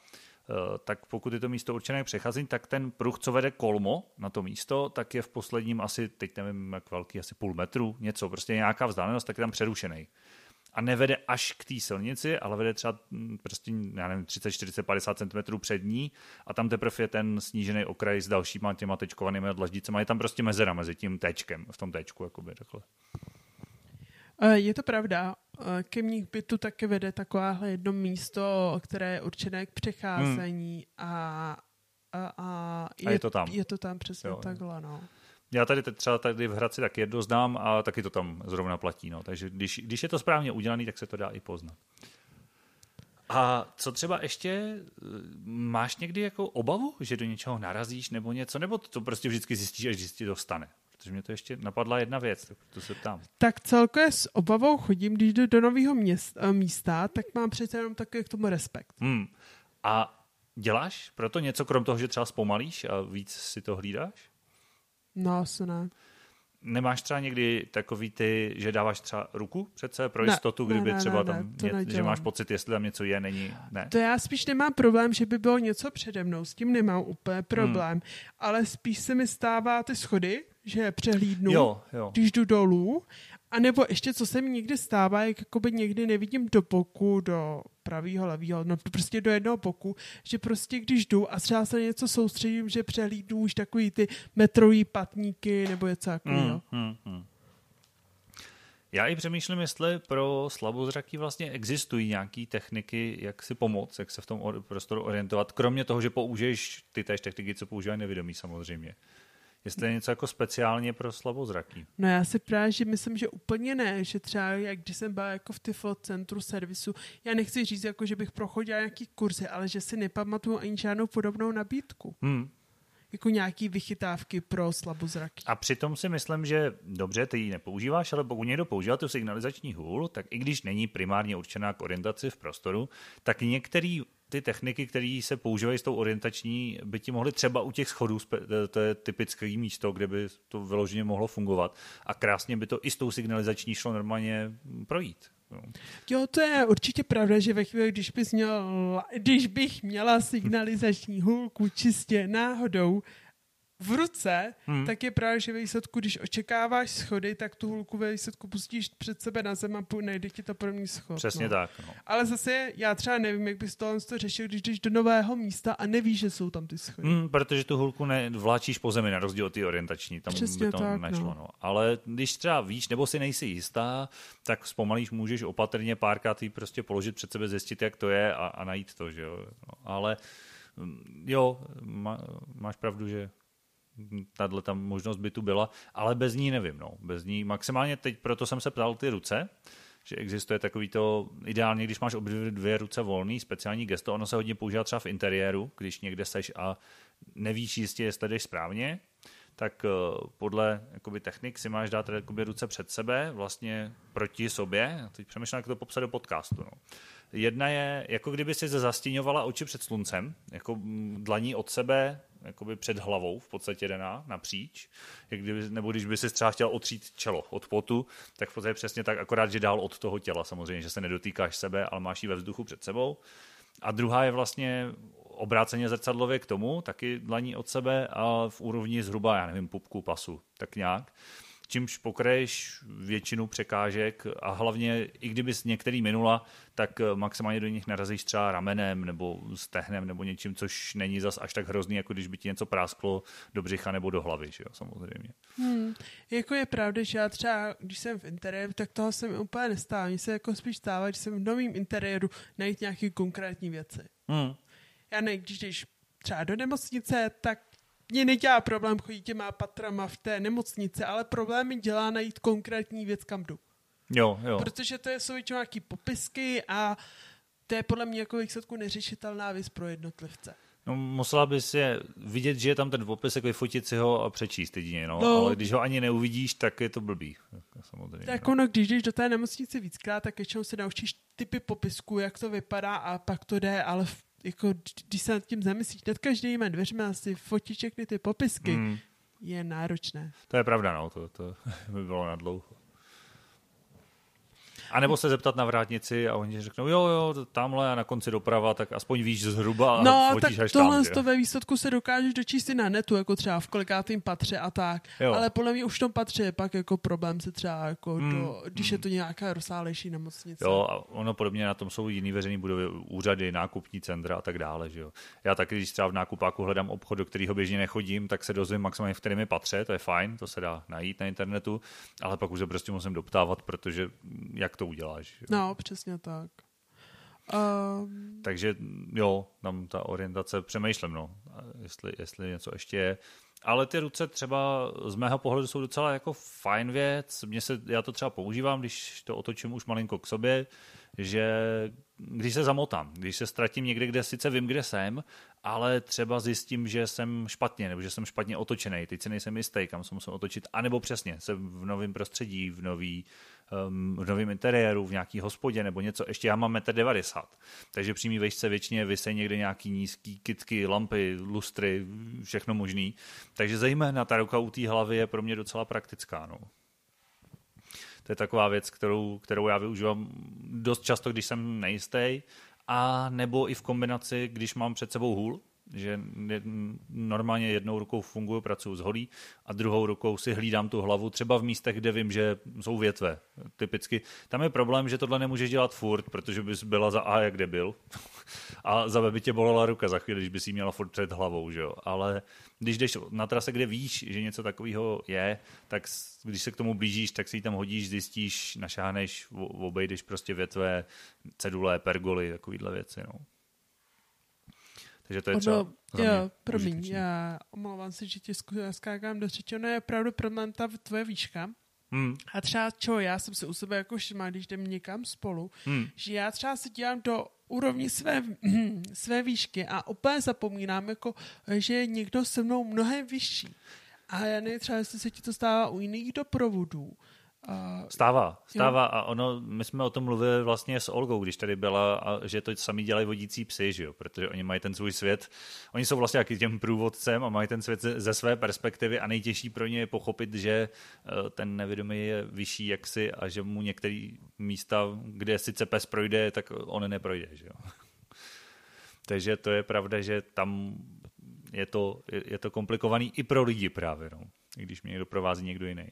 Eh, tak pokud je to místo určené přecházení, tak ten pruh, co vede kolmo na to místo, tak je v posledním asi, teď nevím jak velký, asi půl metru, něco, prostě nějaká vzdálenost, tak je tam přerušený a nevede až k té silnici, ale vede třeba mm, prostě, já nevím, 30, 40, 50 cm před ní a tam teprve je ten snížený okraj s dalšíma těma tečkovanými dlaždicemi. Je tam prostě mezera mezi tím téčkem, v tom téčku, jakoby takhle. Eh, je to pravda. Eh, ke mních bytu taky vede takováhle jedno místo, které je určené k přecházení hmm. a, a, a, je, a je to tam. Je to tam přesně jo, takhle, no. Já tady třeba tady v Hradci taky jedno znám a taky to tam zrovna platí. No. Takže když, když je to správně udělané, tak se to dá i poznat. A co třeba ještě, máš někdy jako obavu, že do něčeho narazíš nebo něco, nebo to prostě vždycky zjistíš, až ti to stane? Protože mě to ještě napadla jedna věc, tak to se ptám. Tak celkově s obavou chodím, když jdu do nového města, místa, tak mám přece jenom takový k tomu respekt. Hmm. A děláš proto něco, krom toho, že třeba zpomalíš a víc si to hlídáš? No, asi ne. nemáš třeba někdy takový ty, že dáváš třeba ruku přece pro Ne, jistotu, ne, kdyby ne, třeba ne, tam, ne, ně, že máš pocit, jestli tam něco je, není, ne. To já spíš nemám problém, že by bylo něco přede mnou, s tím nemám úplně problém, hmm. ale spíš se mi stává ty schody, že je přehlídnu, Jo, jo. když jdu dolů, a nebo ještě, co se mi někdy stává, jak jakoby někdy nevidím do boku, do pravýho, levýho, no prostě do jednoho boku, že prostě když jdu a třeba se něco soustředím, že přehlídnu už takový ty metrový patníky nebo něco takového. Hmm, hmm, hmm. Já i přemýšlím, jestli pro slabozraký vlastně existují nějaké techniky, jak si pomoct, jak se v tom or- prostoru orientovat, kromě toho, že použiješ ty též techniky, co používají nevědomí samozřejmě. Jestli je něco jako speciálně pro slabozraký. No já si právě, že myslím, že úplně ne, že třeba jak když jsem byla jako v Tiflo centru servisu, já nechci říct, jako, že bych prochodila nějaký kurzy, ale že si nepamatuju ani žádnou podobnou nabídku. Hmm. Jako nějaký vychytávky pro slabozraky. A přitom si myslím, že dobře, ty ji nepoužíváš, ale pokud někdo používá tu signalizační hůl, tak i když není primárně určená k orientaci v prostoru, tak některé ty techniky, které se používají s tou orientační, by ti mohly třeba u těch schodů, to je typické místo, kde by to vyloženě mohlo fungovat a krásně by to i s tou signalizační šlo normálně projít. Jo, to je určitě pravda, že ve chvíli, když, bys měl, když bych měla signalizační hůlku čistě náhodou v ruce, hmm. tak je právě, že ve výsledku, když očekáváš schody, tak tu hůlku ve výsledku pustíš před sebe na zem a najde ti to první schod. Přesně no. tak. No. Ale zase já třeba nevím, jak bys tohle to řešil, když jdeš do nového místa a nevíš, že jsou tam ty schody. Hmm, protože tu hulku nevláčíš po zemi, na rozdíl od té orientační, tam Přesně by to tak, nešlo. no. No. Ale když třeba víš, nebo si nejsi jistá, tak zpomalíš můžeš opatrně párkrát jí prostě položit před sebe, zjistit, jak to je a, a najít to. Že jo? No, ale mm, jo, má, máš pravdu, že tahle tam možnost by tu byla, ale bez ní nevím. No. Bez ní maximálně teď, proto jsem se ptal ty ruce, že existuje takový to, ideálně, když máš obě dvě ruce volný, speciální gesto, ono se hodně používá třeba v interiéru, když někde seš a nevíš jistě, jestli jdeš správně, tak eh, podle jakoby, technik si máš dát jakoby, ruce před sebe, vlastně proti sobě. Já teď přemýšlím, jak to popsat do podcastu. No. Jedna je, jako kdyby si zastíňovala oči před sluncem, jako mm, dlaní od sebe, jakoby před hlavou, v podstatě daná, napříč. Jak kdyby, nebo když by si třeba chtěl otřít čelo od potu, tak v podstatě přesně tak, akorát, že dál od toho těla samozřejmě, že se nedotýkáš sebe, ale máš ji ve vzduchu před sebou. A druhá je vlastně obráceně zrcadlově k tomu, taky dlaní od sebe a v úrovni zhruba, já nevím, pupku pasu, tak nějak. Čímž pokraješ většinu překážek a hlavně, i kdyby s některý minula, tak maximálně do nich narazíš třeba ramenem nebo stehnem nebo něčím, což není zas až tak hrozný, jako když by ti něco prásklo do břicha nebo do hlavy, že jo, samozřejmě. Hmm. Jako je pravda, že já třeba, když jsem v interiéru, tak toho se mi úplně nestává. Mně se jako spíš stává, že jsem v novém interiéru najít nějaké konkrétní věci. Hmm. Já ne, když jdeš třeba do nemocnice, tak mě nedělá problém chodit těma patrama v té nemocnici, ale problém mi dělá najít konkrétní věc, kam jdu. Jo, jo. Protože to jsou většinou nějaký popisky a to je podle mě jako výsledku neřešitelná věc pro jednotlivce. No, musela bys je vidět, že je tam ten popis, jako vyfotit si ho a přečíst jedině, no. No. Ale když ho ani neuvidíš, tak je to blbý. Samozřejmě. Tak no. ono, když jdeš do té nemocnice víckrát, tak většinou se naučíš typy popisku, jak to vypadá a pak to jde, ale v, jako, když se nad tím zamyslíš, nad každýma dveřma si fotit všechny ty popisky. Hmm. je náročné. To je pravda, no, to, to by bylo na dlouho. A nebo se zeptat na vrátnici a oni řeknou, jo, jo, tamhle a na konci doprava, tak aspoň víš zhruba a No, tak až tohle tam. to ve výsledku se dokážeš dočíst i na netu, jako třeba v kolikátým patře a tak. Jo. Ale podle mě už v tom patře je pak jako problém se třeba, jako Hmm, do, když je to nějaká rozsálejší nemocnice. Jo, a ono podobně na tom jsou jiný veřejný budovy, úřady, nákupní centra a tak dále. Že jo. Já taky, když třeba v nákupáku hledám obchod, do kterého běžně nechodím, tak se dozvím maximálně, v kterém je patře, to je fajn, to se dá najít na internetu, ale pak už se prostě musím doptávat, protože mm, jak to uděláš. že jo. No, přesně tak. Um, Takže jo, tam ta orientace, přemýšlím, no, jestli, jestli něco ještě je. Ale ty ruce třeba z mého pohledu jsou docela jako fajn věc. Mně se, já to třeba používám, když to otočím už malinko k sobě, že když se zamotám, když se ztratím někde, kde sice vím, kde jsem, ale třeba zjistím, že jsem špatně, nebo že jsem špatně otočený, teď si nejsem jistý, kam se musím otočit, anebo přesně, jsem v novém prostředí, v nový um, v novém interiéru, v nějaký hospodě nebo něco, ještě já mám 1,90 m. Takže při mý vejšce většině vysej někde nějaký nízký kitky, lampy, lustry, všechno možný. Takže zejména ta ruka u té hlavy je pro mě docela praktická. No. To je taková věc, kterou, kterou já využívám dost často, když jsem nejistý, a nebo i v kombinaci, když mám před sebou hůl, že normálně jednou rukou funguji, pracuji s holí a druhou rukou si hlídám tu hlavu, třeba v místech, kde vím, že jsou větve. Typicky. Tam je problém, že tohle nemůžeš dělat furt, protože bys byla za A, jak byl. A za B by tě bolela ruka za chvíli, když bys jí měla furt před hlavou. Že jo? Ale když jdeš na trase, kde víš, že něco takového je, tak když se k tomu blížíš, tak si ji tam hodíš, zjistíš, našáhneš, obejdeš prostě větve, cedule, pergoly, takovýhle věci. No. Takže to je třeba ono, Jo, promiň, já omlouvám se, že ti skákám do řeči. Ono je opravdu problém ta tvoje výška. Hmm. A třeba čo, já jsem se u sebe jako všimla, když jdem někam spolu, hmm. že já třeba se dívám do úrovni své, své výšky a úplně zapomínám, jako, že je někdo se mnou mnohem vyšší. A já nevím třeba, jestli se ti to stává u jiných doprovodů, Uh, stává, stává jo. a ono, my jsme o tom mluvili vlastně s Olgou, když tady byla, a že to sami dělají vodící psy, že jo? protože oni mají ten svůj svět, oni jsou vlastně jaký těm průvodcem a mají ten svět ze, ze své perspektivy a nejtěžší pro ně je pochopit, že uh, ten nevědomý je vyšší jaksi a že mu některé místa, kde sice pes projde, tak on neprojde. Že jo? Takže to je pravda, že tam je to, je, je to komplikovaný i pro lidi právě, no, když mě doprovází někdo jiný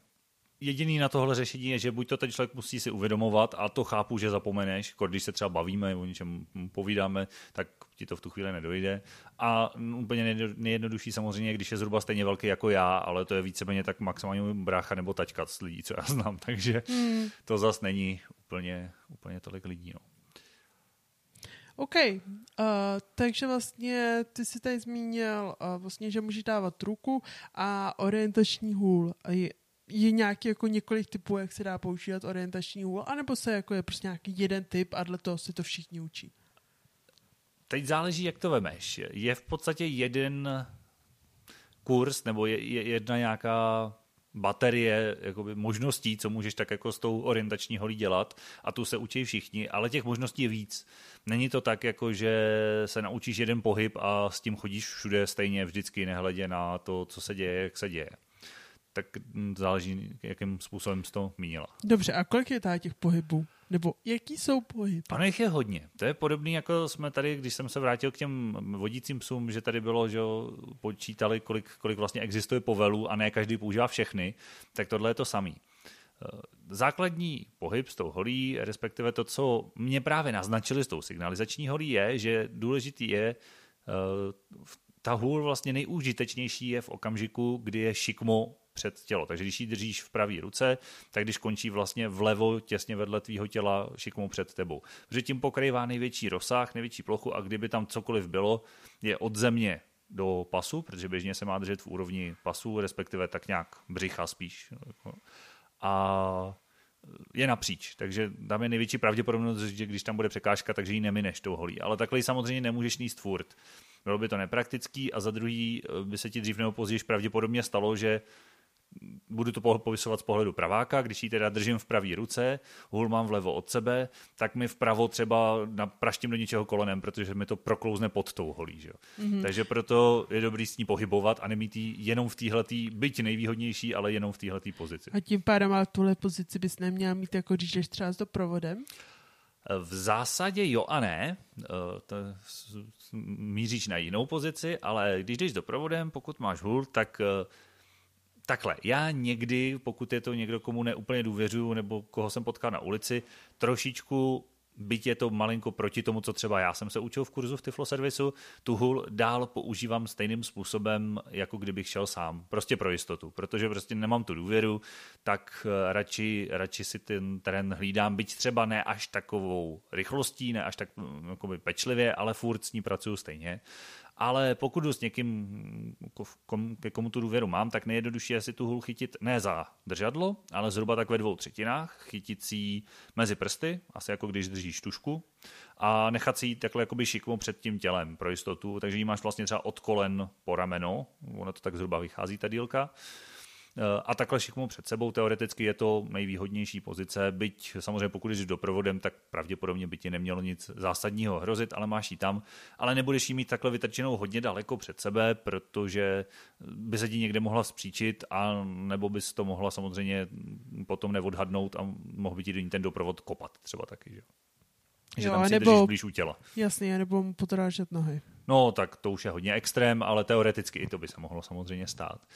jediný na tohle řešení je, že buď to ten člověk musí si uvědomovat, a to chápu, že zapomeneš, když se třeba bavíme, o něčem povídáme, tak ti to v tu chvíli nedojde. A úplně nejjednodušší samozřejmě, když je zhruba stejně velký jako já, ale to je víceméně tak maximálně brácha nebo taťka z lidí, co já znám, takže hmm. to zas není úplně, úplně tolik lidí. No. OK, uh, takže vlastně ty si tady zmínil, uh, vlastně, že můžeš dávat ruku a orientační hůl je nějaký jako několik typů, jak se dá používat orientační hůl, anebo se jako je prostě nějaký jeden typ a dle toho si to všichni učí? Teď záleží, jak to vemeš. Je v podstatě jeden kurz nebo je, je jedna nějaká baterie jakoby, možností, co můžeš tak jako s tou orientační holí dělat a tu se učí všichni, ale těch možností je víc. Není to tak, jako že se naučíš jeden pohyb a s tím chodíš všude stejně vždycky, nehledě na to, co se děje, jak se děje tak záleží, jakým způsobem jsi to mínila. Dobře, a kolik je tady těch pohybů? Nebo jaký jsou pohyby? Ano, jich je hodně. To je podobné, jako jsme tady, když jsem se vrátil k těm vodícím psům, že tady bylo, že počítali, kolik, kolik vlastně existuje povelů a ne každý používá všechny, tak tohle je to samý. Eh, základní pohyb s tou holí, respektive to, co mě právě naznačili s tou signalizační holí, je, že důležitý je eh, ta hůl vlastně nejúžitečnější je v okamžiku, kdy je šikmo před tělo. Takže když ji držíš v pravé ruce, tak když končí vlastně vlevo těsně vedle tvýho těla šikmou před tebou. Protože tím pokrývá největší rozsah, největší plochu a kdyby tam cokoliv bylo, je od země do pasu, protože běžně se má držet v úrovni pasu, respektive tak nějak břicha spíš. A je napříč, takže tam je největší pravděpodobnost, že když tam bude překážka, takže ji nemineš tou holí. Ale takhle ji samozřejmě nemůžeš níst furt. Bylo by to nepraktický a za druhý by se ti dřív nebo později pravděpodobně stalo, že budu to popisovat z pohledu praváka, když ji teda držím v pravé ruce, hůl mám vlevo od sebe, tak mi vpravo třeba napraštím do něčeho kolenem, protože mi to proklouzne pod tou holí. Že? Mm-hmm. Takže proto je dobrý s ní pohybovat a nemít ji jenom v téhletý, byť nejvýhodnější, ale jenom v téhletý pozici. A tím pádem ale tuhle pozici bys neměl mít, jako když jdeš třeba s doprovodem? V zásadě jo a ne. Eh, to míříš na jinou pozici, ale když jdeš s doprovodem, pokud máš hůl, tak eh, takhle, já někdy, pokud je to někdo, komu neúplně důvěřuju, nebo koho jsem potkal na ulici, trošičku byť je to malinko proti tomu, co třeba já jsem se učil v kurzu v Tiflo servisu, tu hul dál používám stejným způsobem, jako kdybych šel sám. Prostě pro jistotu, protože prostě nemám tu důvěru, tak eh, radši, radši si ten terén hlídám, byť třeba ne až takovou rychlostí, ne až tak mm, pečlivě, ale furt s ní pracuju stejně ale pokud jdu s někým, ke komu tu důvěru mám, tak nejjednodušší je si tu hůl chytit ne za držadlo, ale zhruba tak ve dvou třetinách, chytit si mezi prsty, asi jako když držíš tušku, a nechat si ji takhle jakoby šikmo před tím tělem pro jistotu, takže ji máš vlastně třeba od kolen po rameno, ono to tak zhruba vychází ta dílka, a takhle šikmou před sebou teoreticky je to nejvýhodnější pozice, byť samozřejmě pokud jdeš doprovodem, tak pravděpodobně by ti nemělo nic zásadního hrozit, ale máš ji tam, ale nebudeš jí mít takhle vytrčenou hodně daleko před sebe, protože by se ti někde mohla spříčit a nebo bys to mohla samozřejmě potom neodhadnout a mohl by ti do ní ten doprovod kopat třeba taky. Že? že jo, tam si nebo, blíž u těla. Jasně, nebo mu podrážet nohy. No, tak to už je hodně extrém, ale teoreticky i to by se mohlo samozřejmě stát.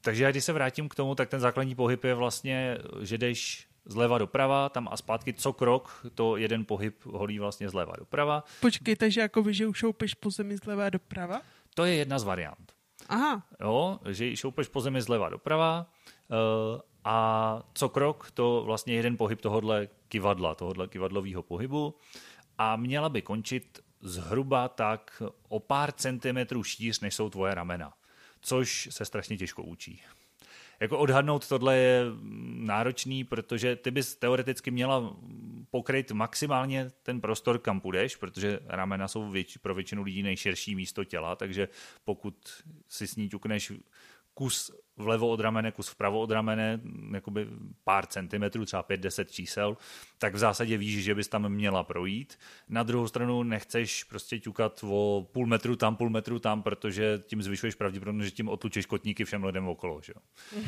Takže když se vrátím k tomu, tak ten základní pohyb je vlastně, že jdeš zleva doprava, tam a zpátky co krok, to jeden pohyb holí vlastně zleva doprava. Počkej, takže jako že už šoupeš po zemi zleva doprava? To je jedna z variant. Aha. Jo, že šoupeš po zemi zleva doprava uh, a co krok, to vlastně jeden pohyb tohohle kivadla, tohohle kivadlového pohybu a měla by končit zhruba tak o pár centimetrů štíř, než jsou tvoje ramena, což se strašně těžko učí. Jako odhadnout tohle je náročný, protože ty bys teoreticky měla pokryt maximálně ten prostor, kam půjdeš, protože ramena jsou věč, pro většinu lidí nejširší místo těla, takže pokud si s ní ťukneš kus vlevo od ramene, kus vpravo od ramene, jakoby pár centimetrů, třeba 5-10 čísel, tak v zásadě víš, že bys tam měla projít. Na druhou stranu nechceš prostě ťukat o půl metru tam, půl metru tam, protože tím zvyšuješ pravděpodobně, že tím otlučeš kotníky všem lidem okolo. Že?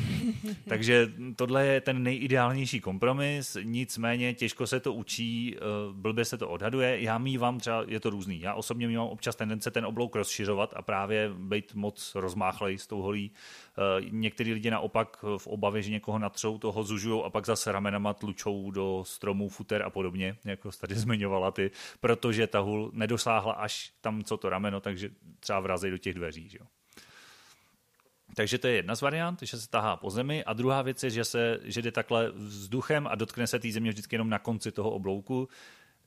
Takže tohle je ten nejideálnější kompromis, nicméně těžko se to učí, eh, blbě se to odhaduje. Já mývám třeba, je to různý, já osobně mývám občas tendence ten oblouk rozšiřovat a právě být moc rozmáchlej s tou holí Eh, některý lidi naopak v obavě, že někoho natřou, toho zužujou a pak zase ramenama tlučou do stromů, futer a podobně, jako jsi tady zmiňovala ty, protože ta hul nedosáhla až tam, co to rameno, takže třeba vrazí do těch dveří. Že jo. Takže to je jedna z variant, že se tahá po zemi. A druhá věc je, že, se, že jde takhle vzduchem a dotkne se té země vždycky jenom na konci toho oblouku.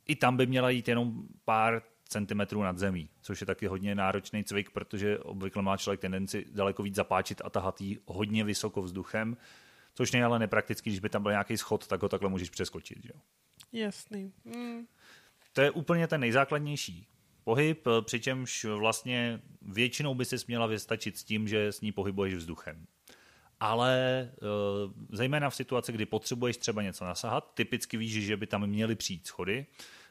I tam by měla jít jenom pár centimetrů nad zemí, což je taky hodně náročný cvik, protože obvykle má člověk tendenci daleko víc zapáčit a tahat jí hodně vysoko vzduchem, což je ale nepraktický, když by tam byl nějaký schod, tak ho takhle můžeš přeskočit. Jo? Jasný. Mm. To je úplně ten nejzákladnější pohyb, přičemž vlastně většinou by si směla vystačit s tím, že s ní pohybuješ vzduchem. Ale e, zejména v situaci, kdy potřebuješ třeba něco nasahat, typicky víš, že by tam měly přijít schody,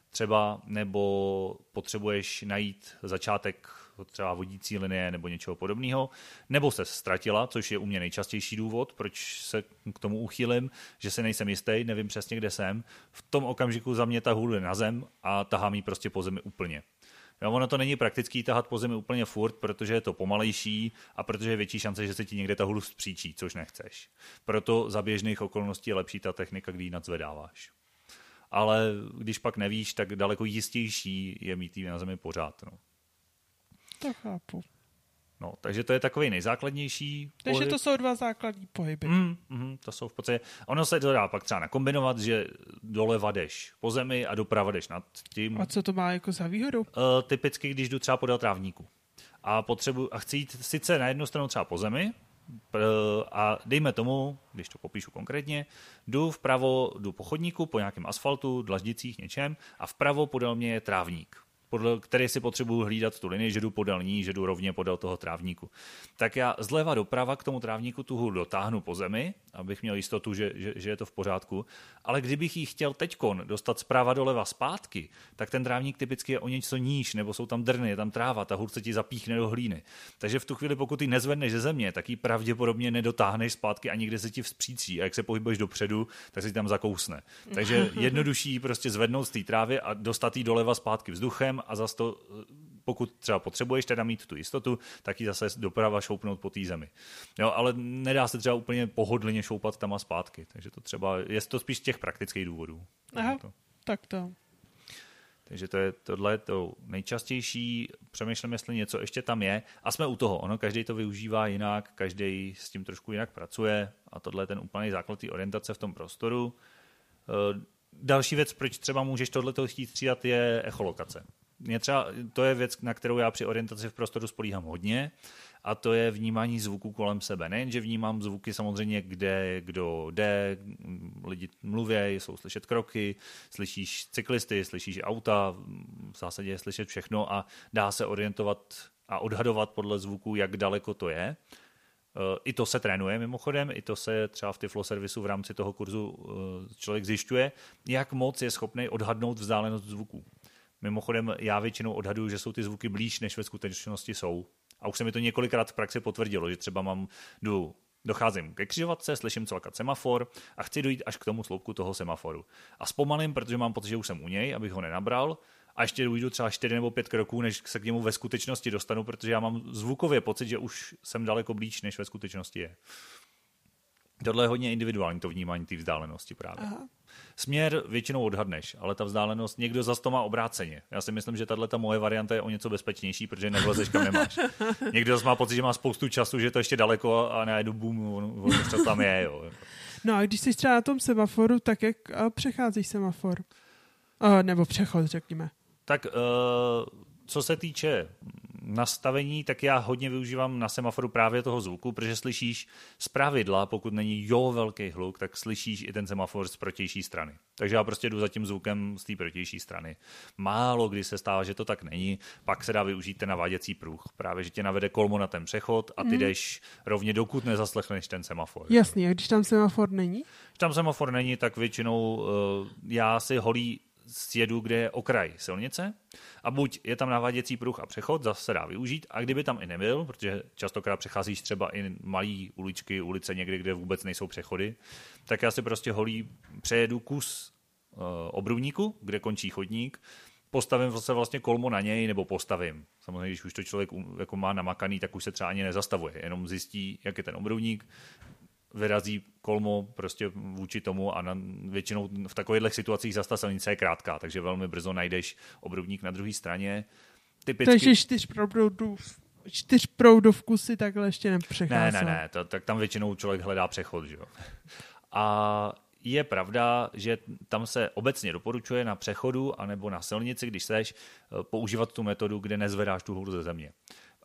třeba, nebo potřebuješ najít začátek třeba vodící linie nebo něčeho podobného, nebo se ztratila, což je u mě nejčastější důvod, proč se k tomu uchýlim, že se nejsem jistý, nevím přesně, kde jsem. V tom okamžiku za mě ta hůl na zem a tahám ji prostě po zemi úplně. Jo, ono to není praktický tahat po zemi úplně furt, protože je to pomalejší a protože je větší šance, že se ti někde ta hůl zpříčí, což nechceš. Proto za běžných okolností je lepší ta technika, kdy ji nadzvedáváš ale když pak nevíš, tak daleko jistější je mít na zemi pořád. No. To chápu. No, takže to je takový nejzákladnější Takže pohyb. to jsou dva základní pohyby. Mm, mm, to jsou v podstatě, ono se to dá pak třeba nakombinovat, že doleva jdeš po zemi a doprava jdeš nad tím. A co to má jako za výhodu? Uh, typicky, když jdu třeba podél trávníku a potřebuji, a chci jít sice na jednu stranu třeba po zemi, a dejme tomu, když to popíšu konkrétně, jdu vpravo, jdu po chodníku, po nějakém asfaltu, dlaždicích, něčem a vpravo podél mě je trávník podle který si potřebuju hlídat tu linii, že jdu podél ní, že jdu rovně podél toho trávníku. Tak já zleva doprava k tomu trávníku tu hůl dotáhnu po zemi, abych měl jistotu, že, že, že je to v pořádku. Ale kdybych ji chtěl teďkon dostat zprava doleva zpátky, tak ten trávník typicky je o něco níž, nebo jsou tam drny, je tam tráva, ta hůl se ti zapíchne do hlíny. Takže v tu chvíli, pokud ji nezvedneš ze země, tak ji pravděpodobně nedotáhneš zpátky a nikde se ti vzpřící. A jak se pohybuješ dopředu, tak se ti tam zakousne. Takže jednodušší prostě zvednout z té trávy a dostat ji doleva zpátky vzduchem a zase to, pokud třeba potřebuješ teda mít tu jistotu, tak ji zase doprava šoupnout po té zemi. Jo, ale nedá se třeba úplně pohodlně šoupat tam a zpátky, takže to třeba, je to spíš z těch praktických důvodů. Aha, to. tak to. Takže to je tohle to nejčastější. Přemýšlím, jestli něco ještě tam je. A jsme u toho. Ono, každý to využívá jinak, každý s tím trošku jinak pracuje. A tohle je ten úplný základ té orientace v tom prostoru. Eh, další věc, proč třeba můžeš tohleto chtít střídat, je echolokace. Mě třeba, to je věc, na kterou já při orientaci v prostoru spolíhám hodně a to je vnímání zvuků kolem sebe. Nejen, že vnímám zvuky samozřejmě, kde kdo jde, lidi mluví, jsou slyšet kroky, slyšíš cyklisty, slyšíš auta, v zásadě je slyšet všechno a dá se orientovat a odhadovat podle zvuku, jak daleko to je. I to se trénuje mimochodem, i to se třeba v Tiflo servisu v rámci toho kurzu člověk zjišťuje, jak moc je schopný odhadnout vzdálenost zvuků. Mimochodem, já většinou odhaduju, že jsou ty zvuky blíž, než ve skutečnosti jsou. A už se mi to několikrát v praxi potvrdilo, že třeba mám, jdu Docházím ke křižovatce, slyším celkat semafor a chci dojít až k tomu sloupku toho semaforu. A zpomalím, protože mám pocit, že už jsem u něj, abych ho nenabral, a ještě dojdu třeba 4 nebo 5 kroků, než se k němu ve skutečnosti dostanu, protože já mám zvukově pocit, že už jsem daleko blíž, než ve skutečnosti je. Tohle je hodně individuální, to vnímání té vzdálenosti právě. Aha. Směr většinou odhadneš, ale ta vzdálenost, někdo zase to má obráceně. Já si myslím, že tahle ta moje varianta je o něco bezpečnější, protože nevlezeš kam nemáš. Někdo zase má pocit, že má spoustu času, že je to ještě daleko a najednou bum, on, on co tam je. Jo. No a když jsi třeba na tom semaforu, tak jak přecházíš semafor? Uh, nebo přechod, řekněme. Tak uh, co se týče nastavení, tak já hodně využívám na semaforu právě toho zvuku, protože slyšíš z pravidla, pokud není jo velký hluk, tak slyšíš i ten semafor z protější strany. Takže já prostě jdu za tím zvukem z té protější strany. Málo kdy se stává, že to tak není, pak se dá využít ten naváděcí pruh. Právě, že tě navede kolmo na ten přechod a ty mm. jdeš rovně, dokud nezaslechneš ten semafor. Jasně, a když tam semafor není? Když tam semafor není, tak většinou uh, já si holí sjedu, kde je okraj silnice a buď je tam naváděcí pruh a přechod, zase dá využít, a kdyby tam i nebyl, protože častokrát přecházíš třeba i malý uličky, ulice někde, kde vůbec nejsou přechody, tak já si prostě holí přejedu kus uh, obrubníku, kde končí chodník, postavím se vlastně kolmo na něj, nebo postavím. Samozřejmě, když už to člověk jako má namakaný, tak už se třeba ani nezastavuje, jenom zjistí, jak je ten obrubník, vyrazí kolmo prostě vůči tomu a na, většinou v takovýchhle situacích zase ta silnice je krátká, takže velmi brzo najdeš obrubník na druhé straně. Typicky... Takže čtyřproudů čtyřproudovku si takhle ještě nepřecházel. Ne, ne, ne, to, tak tam většinou člověk hledá přechod, že jo. A je pravda, že tam se obecně doporučuje na přechodu anebo na silnici, když seš, používat tu metodu, kde nezvedáš tu hůru ze země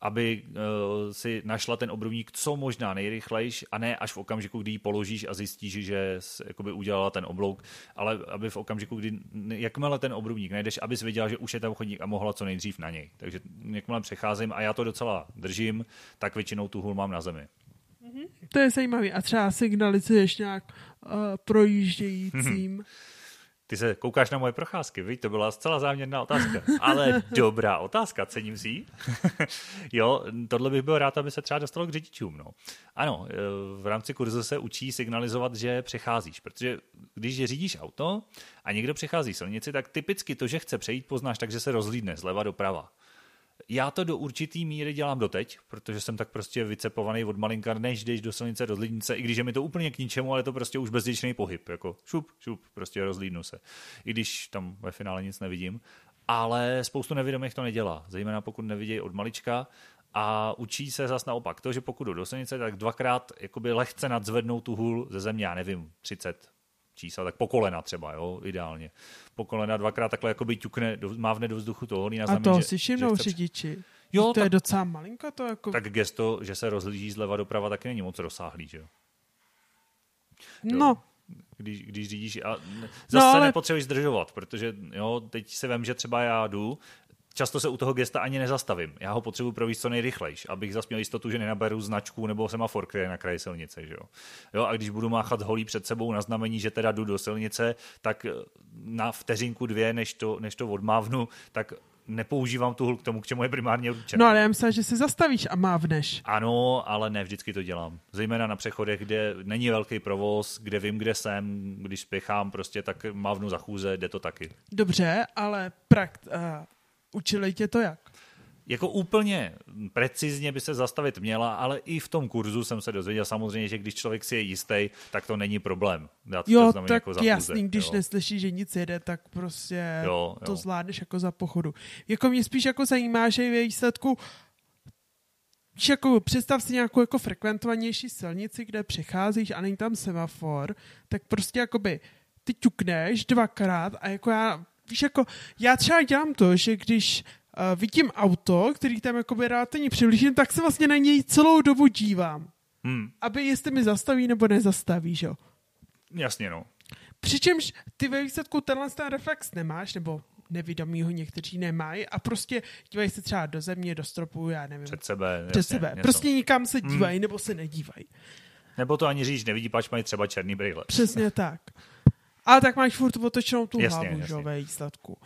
aby uh, si našla ten obrubník co možná nejrychlejš a ne až v okamžiku, kdy ji položíš a zjistíš, že jsi, jakoby udělala ten oblouk, ale aby v okamžiku, kdy jakmile ten obrubník najdeš, abys věděla, že už je tam chodník a mohla co nejdřív na něj. Takže jakmile přecházím a já to docela držím, tak většinou tu hůl mám na zemi. Mm-hmm. To je zajímavé. A třeba signalizuješ nějak uh, projíždějícím. Ty se koukáš na moje procházky, víš, to byla zcela záměrná otázka. Ale dobrá otázka, cením si jo, tohle bych byl rád, aby se třeba dostalo k řidičům. No. Ano, e, v rámci kurzu se učí signalizovat, že přecházíš, protože když řídíš auto a někdo přechází silnici, tak typicky to, že chce přejít, poznáš tak, že se rozlídne zleva doprava. Já to do určitý míry dělám doteď, protože jsem tak prostě vycepovaný od malinka, než jdeš do silnice rozlídnice, i když je mi to úplně k ničemu, ale to prostě už bezděčný pohyb, jako šup, šup, prostě rozlídnu se. I když tam ve finále nic nevidím. Ale spoustu nevědomých to nedělá, zejména pokud nevidějí od malička a učí se zas naopak to, že pokud jdu do silnice, tak dvakrát jakoby lehce nadzvednou tu hůl ze země, já nevím, 30, čísla, tak po kolena třeba, jo, ideálně. Po kolena dvakrát takhle jako by ťukne, mávne do vzduchu to holí na A to si všimnou řidiči. Jo, to tak, je docela malinko to jako... Tak gesto, že se rozhlíží zleva doprava, taky není moc rozsáhlý, že jo? No. Když, když řídíš a zase no, ale... nepotřebuješ zdržovat, protože jo, teď se vím, že třeba já jdu často se u toho gesta ani nezastavím. Já ho potřebuji provést co nejrychlejš, abych zase měl jistotu, že nenaberu značku nebo semafor, který je na kraji silnice. Že jo? Jo, a když budu máchat holí před sebou na znamení, že teda jdu do silnice, tak eh, na vteřinku dvě, než to, než to odmávnu, tak nepoužívám tu k tomu, k čemu je primárně určená. No ale já myslím, že se zastavíš a mávneš. Ano, ale ne vždycky to dělám. Zejména na přechodech, kde není velký provoz, kde vím, kde jsem, když spěchám, prostě tak mávnu za chůze, jde to taky. Dobře, ale prakt, uh, Učili tě to jak? Jako úplně precizně by se zastavit měla, ale i v tom kurzu jsem se dozvěděl samozřejmě, že když člověk si je jistý, tak to není problém. Dát jo, to tak jako za jasný, když jo. neslyší, že nic jede, tak prostě jo, jo. to zvládneš jako za pochodu. Jako mě spíš jako zajímá, že ve výsledku jako představ si nějakou jako frekventovanější silnici, kde přecházíš a není tam semafor, tak prostě jakoby ty ťukneš dvakrát a jako já víš, jako, já třeba dělám to, že když uh, vidím auto, který tam jako relativně přiblížím, tak se vlastně na něj celou dobu dívám. Hmm. Aby jestli mi zastaví nebo nezastaví, že jo? Jasně, no. Přičemž ty ve výsledku tenhle ten reflex nemáš, nebo nevědomího někteří nemají a prostě dívají se třeba do země, do stropu, já nevím. Před sebe. Před jasně, sebe. Něco. Prostě nikam se dívají hmm. nebo se nedívají. Nebo to ani říct nevidí, pač mají třeba černý brýle. Přesně tak. Ale tak máš furt otočenou tu jasně, hlavu, jasně. že ve výsledku.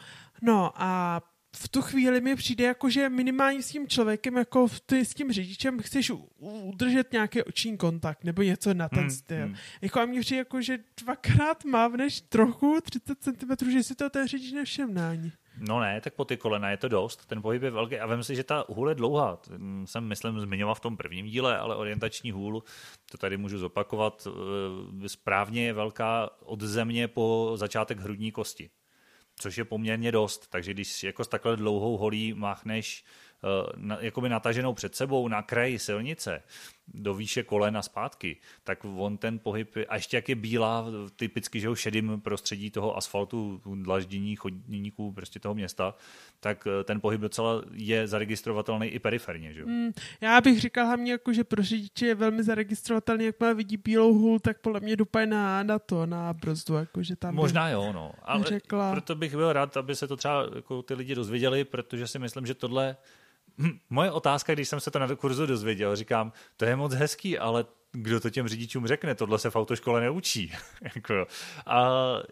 No a v tu chvíli mi přijde jako, že minimálně s tím člověkem, jako ty s tím řidičem chceš udržet nějaký oční kontakt nebo něco na ten hmm, styl. Hmm. Jako a mě přijde jako, že dvakrát mávneš trochu 30 cm, že si to ten řidič nevšimne ani. No ne, tak po ty kolena je to dost, ten pohyb je velký a vím si, že ta hůl je dlouhá. Jsem, myslím, zmiňoval v tom prvním díle, ale orientační hůl, to tady můžu zopakovat, eh, správně je velká od země po začátek hrudní kosti což je poměrně dost. Takže když jako s takhle dlouhou holí máchneš na, jakoby nataženou před sebou na kraji silnice, do výše kolena zpátky, tak on ten pohyb, a ještě jak je bílá, typicky, že ho šedým prostředí toho asfaltu, dlaždění chodníků prostě toho města, tak eh, ten pohyb docela je zaregistrovatelný i periferně. Že? Mm, já bych říkal hlavně, jako, že pro řidiče je velmi zaregistrovatelný, jak má vidí bílou hůl, tak podle mě dupají na, na to, na brzdu. Jako, že tam Možná jo, no. Ale řekla... proto bych byl rád, aby se to třeba jako, ty lidi dozvěděli, protože si myslím, že tohle moje otázka, když jsem se to na kurzu dozvěděl, říkám, to je moc hezký, ale kdo to těm řidičům řekne, tohle se v autoškole neučí. Jako a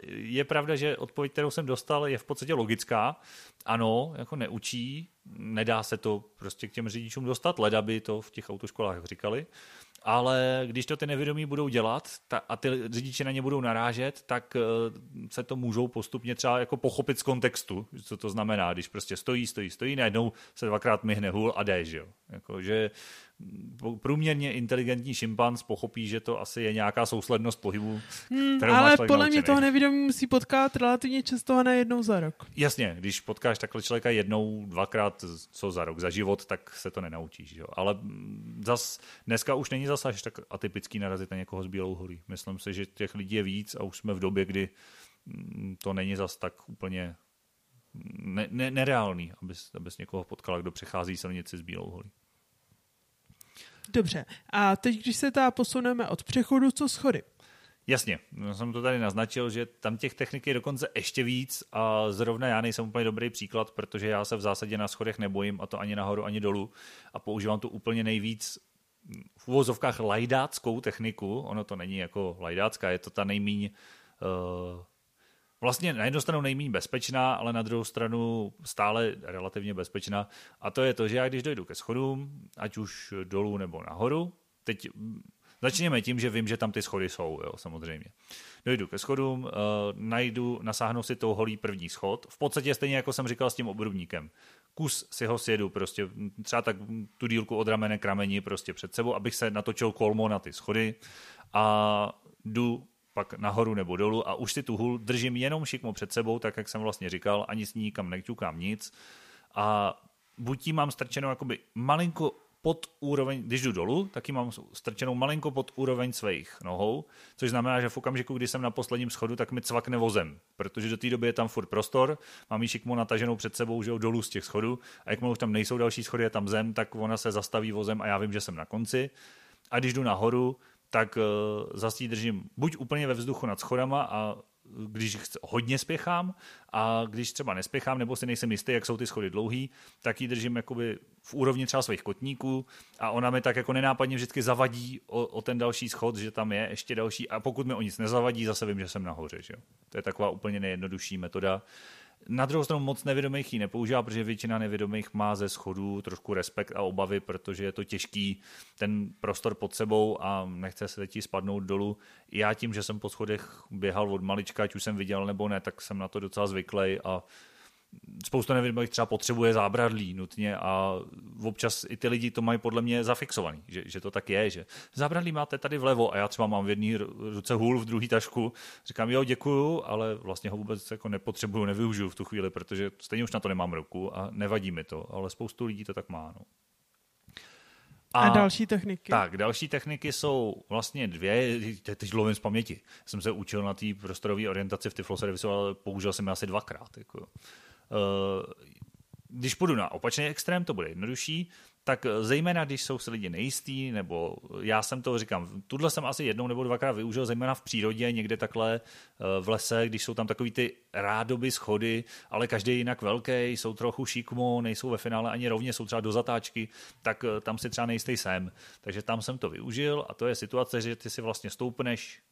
je pravda, že odpověď, kterou jsem dostal, je v podstatě logická. Ano, jako neučí, nedá se to prostě k těm řidičům dostat, leda by to v těch autoškolách říkali ale když to ty nevědomí budou dělat ta, a ty řidiči na ně budou narážet, tak uh, se to můžou postupně třeba jako pochopit z kontextu, co to znamená, když prostě stojí, stojí, stojí, najednou se dvakrát myhne hůl a jde, že jo. Jako, že průměrně inteligentní šimpanz pochopí, že to asi je nějaká souslednost pohybu. Hmm, ale podle mě toho nevědomí musí potkat relativně často a ne jednou za rok. Jasně, když potkáš takhle člověka jednou, dvakrát, co za rok, za život, tak se to nenaučíš. Jo? Ale zas dneska už není zase až tak atypický narazit na někoho s bílou holí. Myslím si, že těch lidí je víc a už jsme v době, kdy mm, to není zas tak úplně ne, ne, nereálný, abys, abys někoho potkal, kdo přechází silnici s bílou holí. Dobře. A teď, když se teda posuneme od přechodu, co schody? Jasně, já jsem to tady naznačil, že tam těch technik je dokonce ještě víc a zrovna já nejsem úplně dobrý příklad, protože já se v zásadě na schodech nebojím a to ani nahoru, ani dolů a používám tu úplně nejvíc v uvozovkách lajdáckou techniku, ono to není jako lajdácká, je to ta nejmíň uh, vlastně na jednu stranu nejméně bezpečná, ale na druhou stranu stále relativně bezpečná. A to je to, že já když dojdu ke schodům, ať už dolů nebo nahoru, teď začněme tím, že vím, že tam ty schody jsou, jo, samozřejmě. Dojdu ke schodům, uh, najdu, nasáhnu si tou holí první schod. V podstatě stejně jako jsem říkal s tím obrubníkem. Kus si ho sjedu, prostě třeba tak tu dílku od ramene k rameni prostě před sebou, abych se natočil kolmo na ty schody a jdu pak nahoru nebo dolů a už si tu hůl držím jenom šikmo před sebou, tak jak jsem vlastně říkal, ani s ní nikam neťukám nic a buď tím mám strčenou jakoby malinko pod úroveň, když jdu dolů, tak ji mám strčenou malinko pod úroveň svých nohou, což znamená, že v okamžiku, kdy jsem na posledním schodu, tak mi cvakne vozem, protože do té doby je tam furt prostor, mám ji šikmo nataženou před sebou, že jo, dolů z těch schodů a jakmile už tam nejsou další schody, je tam zem, tak ona se zastaví vozem a já vím, že jsem na konci. A když jdu nahoru, tak uh, zase držím buď úplně ve vzduchu nad schodama a když hodně spěchám a když třeba nespěchám nebo si nejsem jistý, jak jsou ty schody dlouhý, tak ji držím jakoby v úrovni třeba svých kotníků a ona mi tak jako nenápadně vždycky zavadí o, o ten další schod, že tam je ještě další a pokud mi o nic nezavadí, zase vím, že jsem nahoře. Že? To je taková úplně nejjednodušší metoda. Na druhou stranu moc nevědomých ji nepoužívá, protože většina nevědomých má ze schodů trošku respekt a obavy, protože je to těžký ten prostor pod sebou a nechce se teď spadnout dolů. Já tím, že jsem po schodech běhal od malička, ať už jsem viděl nebo ne, tak jsem na to docela zvyklý a spousta nevědomých třeba potřebuje zábradlí nutně a občas i ty lidi to mají podle mě zafixovaný, že, že to tak je, že zábradlí máte tady vlevo a já třeba mám v jedné ruce hůl, v druhé tašku, říkám jo děkuju, ale vlastně ho vůbec jako nepotřebuju, nevyužiju v tu chvíli, protože stejně už na to nemám ruku a nevadí mi to, ale spoustu lidí to tak má. No. A, a další techniky? Tak, další techniky jsou vlastně dvě, teď lovím z paměti. Jsem se učil na té prostorové orientaci v Tiflo Servisu, ale použil jsem je asi dvakrát. Jako. Když půjdu na opačný extrém, to bude jednodušší, tak eh, zejména, když jsou si lidi nejistý, nebo já jsem to říkám, tuhle jsem asi jednou nebo dvakrát využil, zejména v přírodě, někde takhle eh, v lese, když jsou tam takový ty rádoby schody, ale každý jinak velký, jsou trochu šikmo, nejsou ve finále ani rovně, jsou třeba do zatáčky, tak eh, tam si třeba nejistý sem. Takže tam jsem to využil a to je situace, že ty si vlastně stoupneš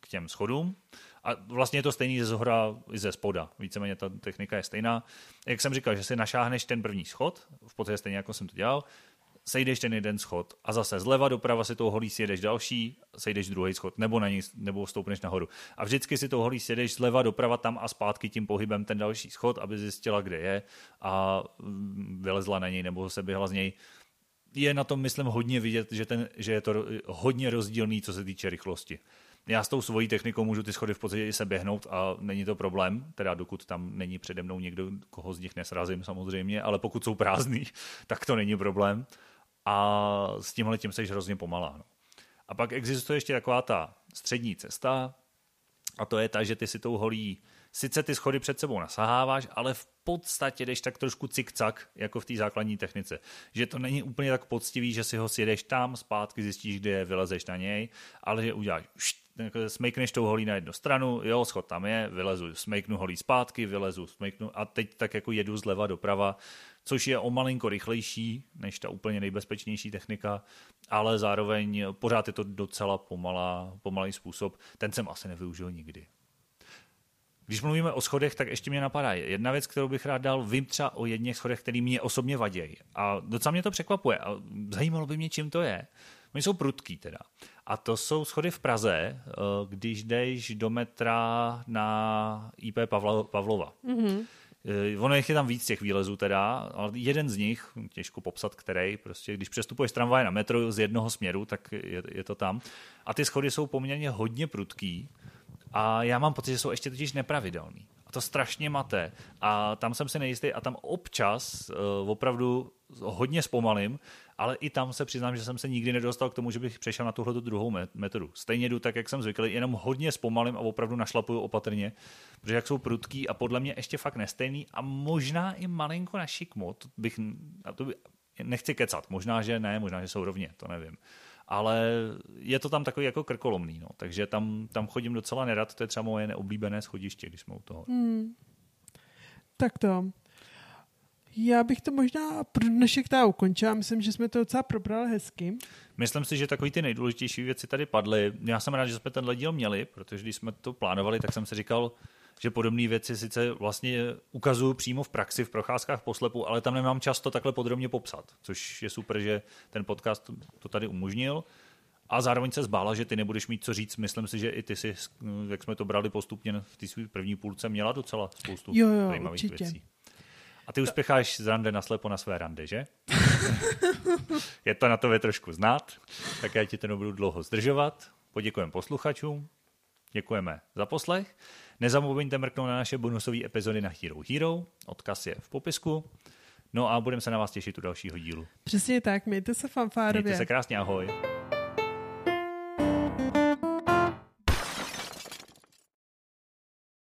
k těm schodům, a vlastně je to stejný ze zhora i ze spoda. Víceméně ta technika je stejná. Jak jsem říkal, že si našáhneš ten první schod, v podstatě stejně jako jsem to dělal, sejdeš ten jeden schod a zase zleva doprava si tou holí sjedeš další, sejdeš druhý schod, nebo na něj, nebo stoupneš nahoru. A vždycky si tou holí sjedeš zleva doprava tam a zpátky tím pohybem ten další schod, aby zjistila, kde je a mm, vylezla na něj nebo se běhla z něj. Je na tom, myslím, hodně vidět, že, ten, že je to hodně rozdílný, co se týče rychlosti já s tou svojí technikou můžu ty schody v podstatě i se běhnout a není to problém, teda dokud tam není přede mnou někdo, koho z nich nesrazím samozřejmě, ale pokud jsou prázdný, tak to není problém. A s tímhle tím seš hrozně pomalá. No. A pak existuje ještě taková ta střední cesta, a to je ta, že ty si tou holí sice ty schody před sebou nasaháváš, ale v podstatě jdeš tak trošku cikcak, jako v té základní technice. Že to není úplně tak poctivý, že si ho sjedeš tam, zpátky zjistíš, kde je, vylezeš na něj, ale že uděláš št, smejkneš tou holí na jednu stranu, jo, schod tam je, vylezu, smejknu holí zpátky, vylezu, smejknu a teď tak jako jedu zleva doprava, což je o malinko rychlejší než ta úplně nejbezpečnější technika, ale zároveň pořád je to docela pomalá, pomalý způsob. Ten jsem asi nevyužil nikdy. Když mluvíme o schodech, tak ještě mě napadá jedna věc, kterou bych rád dal. Vím třeba o jedných schodech, který mě osobně vadějí. A docela mě to překvapuje. A zajímalo by mě, čím to je. Oni jsou prudký teda. A to jsou schody v Praze, eh, když jdeš do metra na IP Pavlova. Mm-hmm. Ono je tam víc těch výlezů teda, ale jeden z nich, těžko popsat který, prostě když přestupuješ z tramvaje na metro z jednoho směru, tak je, je to tam. A ty schody jsou poměrně hodně prudký a já mám pocit, že jsou ještě totiž nepravidelný. A to strašně mate. A tam jsem si nejistý a tam občas uh, opravdu hodně zpomalím, ale i tam se přiznám, že jsem se nikdy nedostal k tomu, že bych přešel na tuhle druhou metodu. Stejně jdu tak, jak jsem zvyklý, jenom hodně zpomalím a opravdu našlapuju opatrně, protože jak jsou prudký a podle mě ještě fakt nestejný a možná i malinko na šikmo, to bych, to by, nechci kecat, možná, že ne, možná, že jsou rovně, to nevím ale je to tam takový jako krkolomný, no. takže tam, tam chodím docela nerad, to je třeba moje neoblíbené schodiště, když jsme u toho. Hmm. Tak to. Já bych to možná pro dnešek teda ukončila. Myslím, že jsme to docela probrali hezky. Myslím si, že takový ty nejdůležitější věci tady padly. Já jsem rád, že jsme tenhle díl měli, protože když jsme to plánovali, tak jsem si říkal, že podobné věci sice vlastně ukazuju přímo v praxi, v procházkách poslepu, ale tam nemám často takhle podrobně popsat, což je super, že ten podcast to tady umožnil. A zároveň se zbála, že ty nebudeš mít co říct. Myslím si, že i ty si, jak jsme to brali postupně v té své první půlce, měla docela spoustu jo, jo, zajímavých určitě. věcí. A ty uspěcháš z rande na slepo na své rande, že? je to na tobě trošku znát, tak já ti to nebudu dlouho zdržovat. Poděkujeme posluchačům, děkujeme za poslech. Nezapomeňte mrknout na naše bonusové epizody na Hero Hero, odkaz je v popisku. No a budeme se na vás těšit u dalšího dílu. Přesně tak, mějte se fanfárově. Mějte se krásně, ahoj.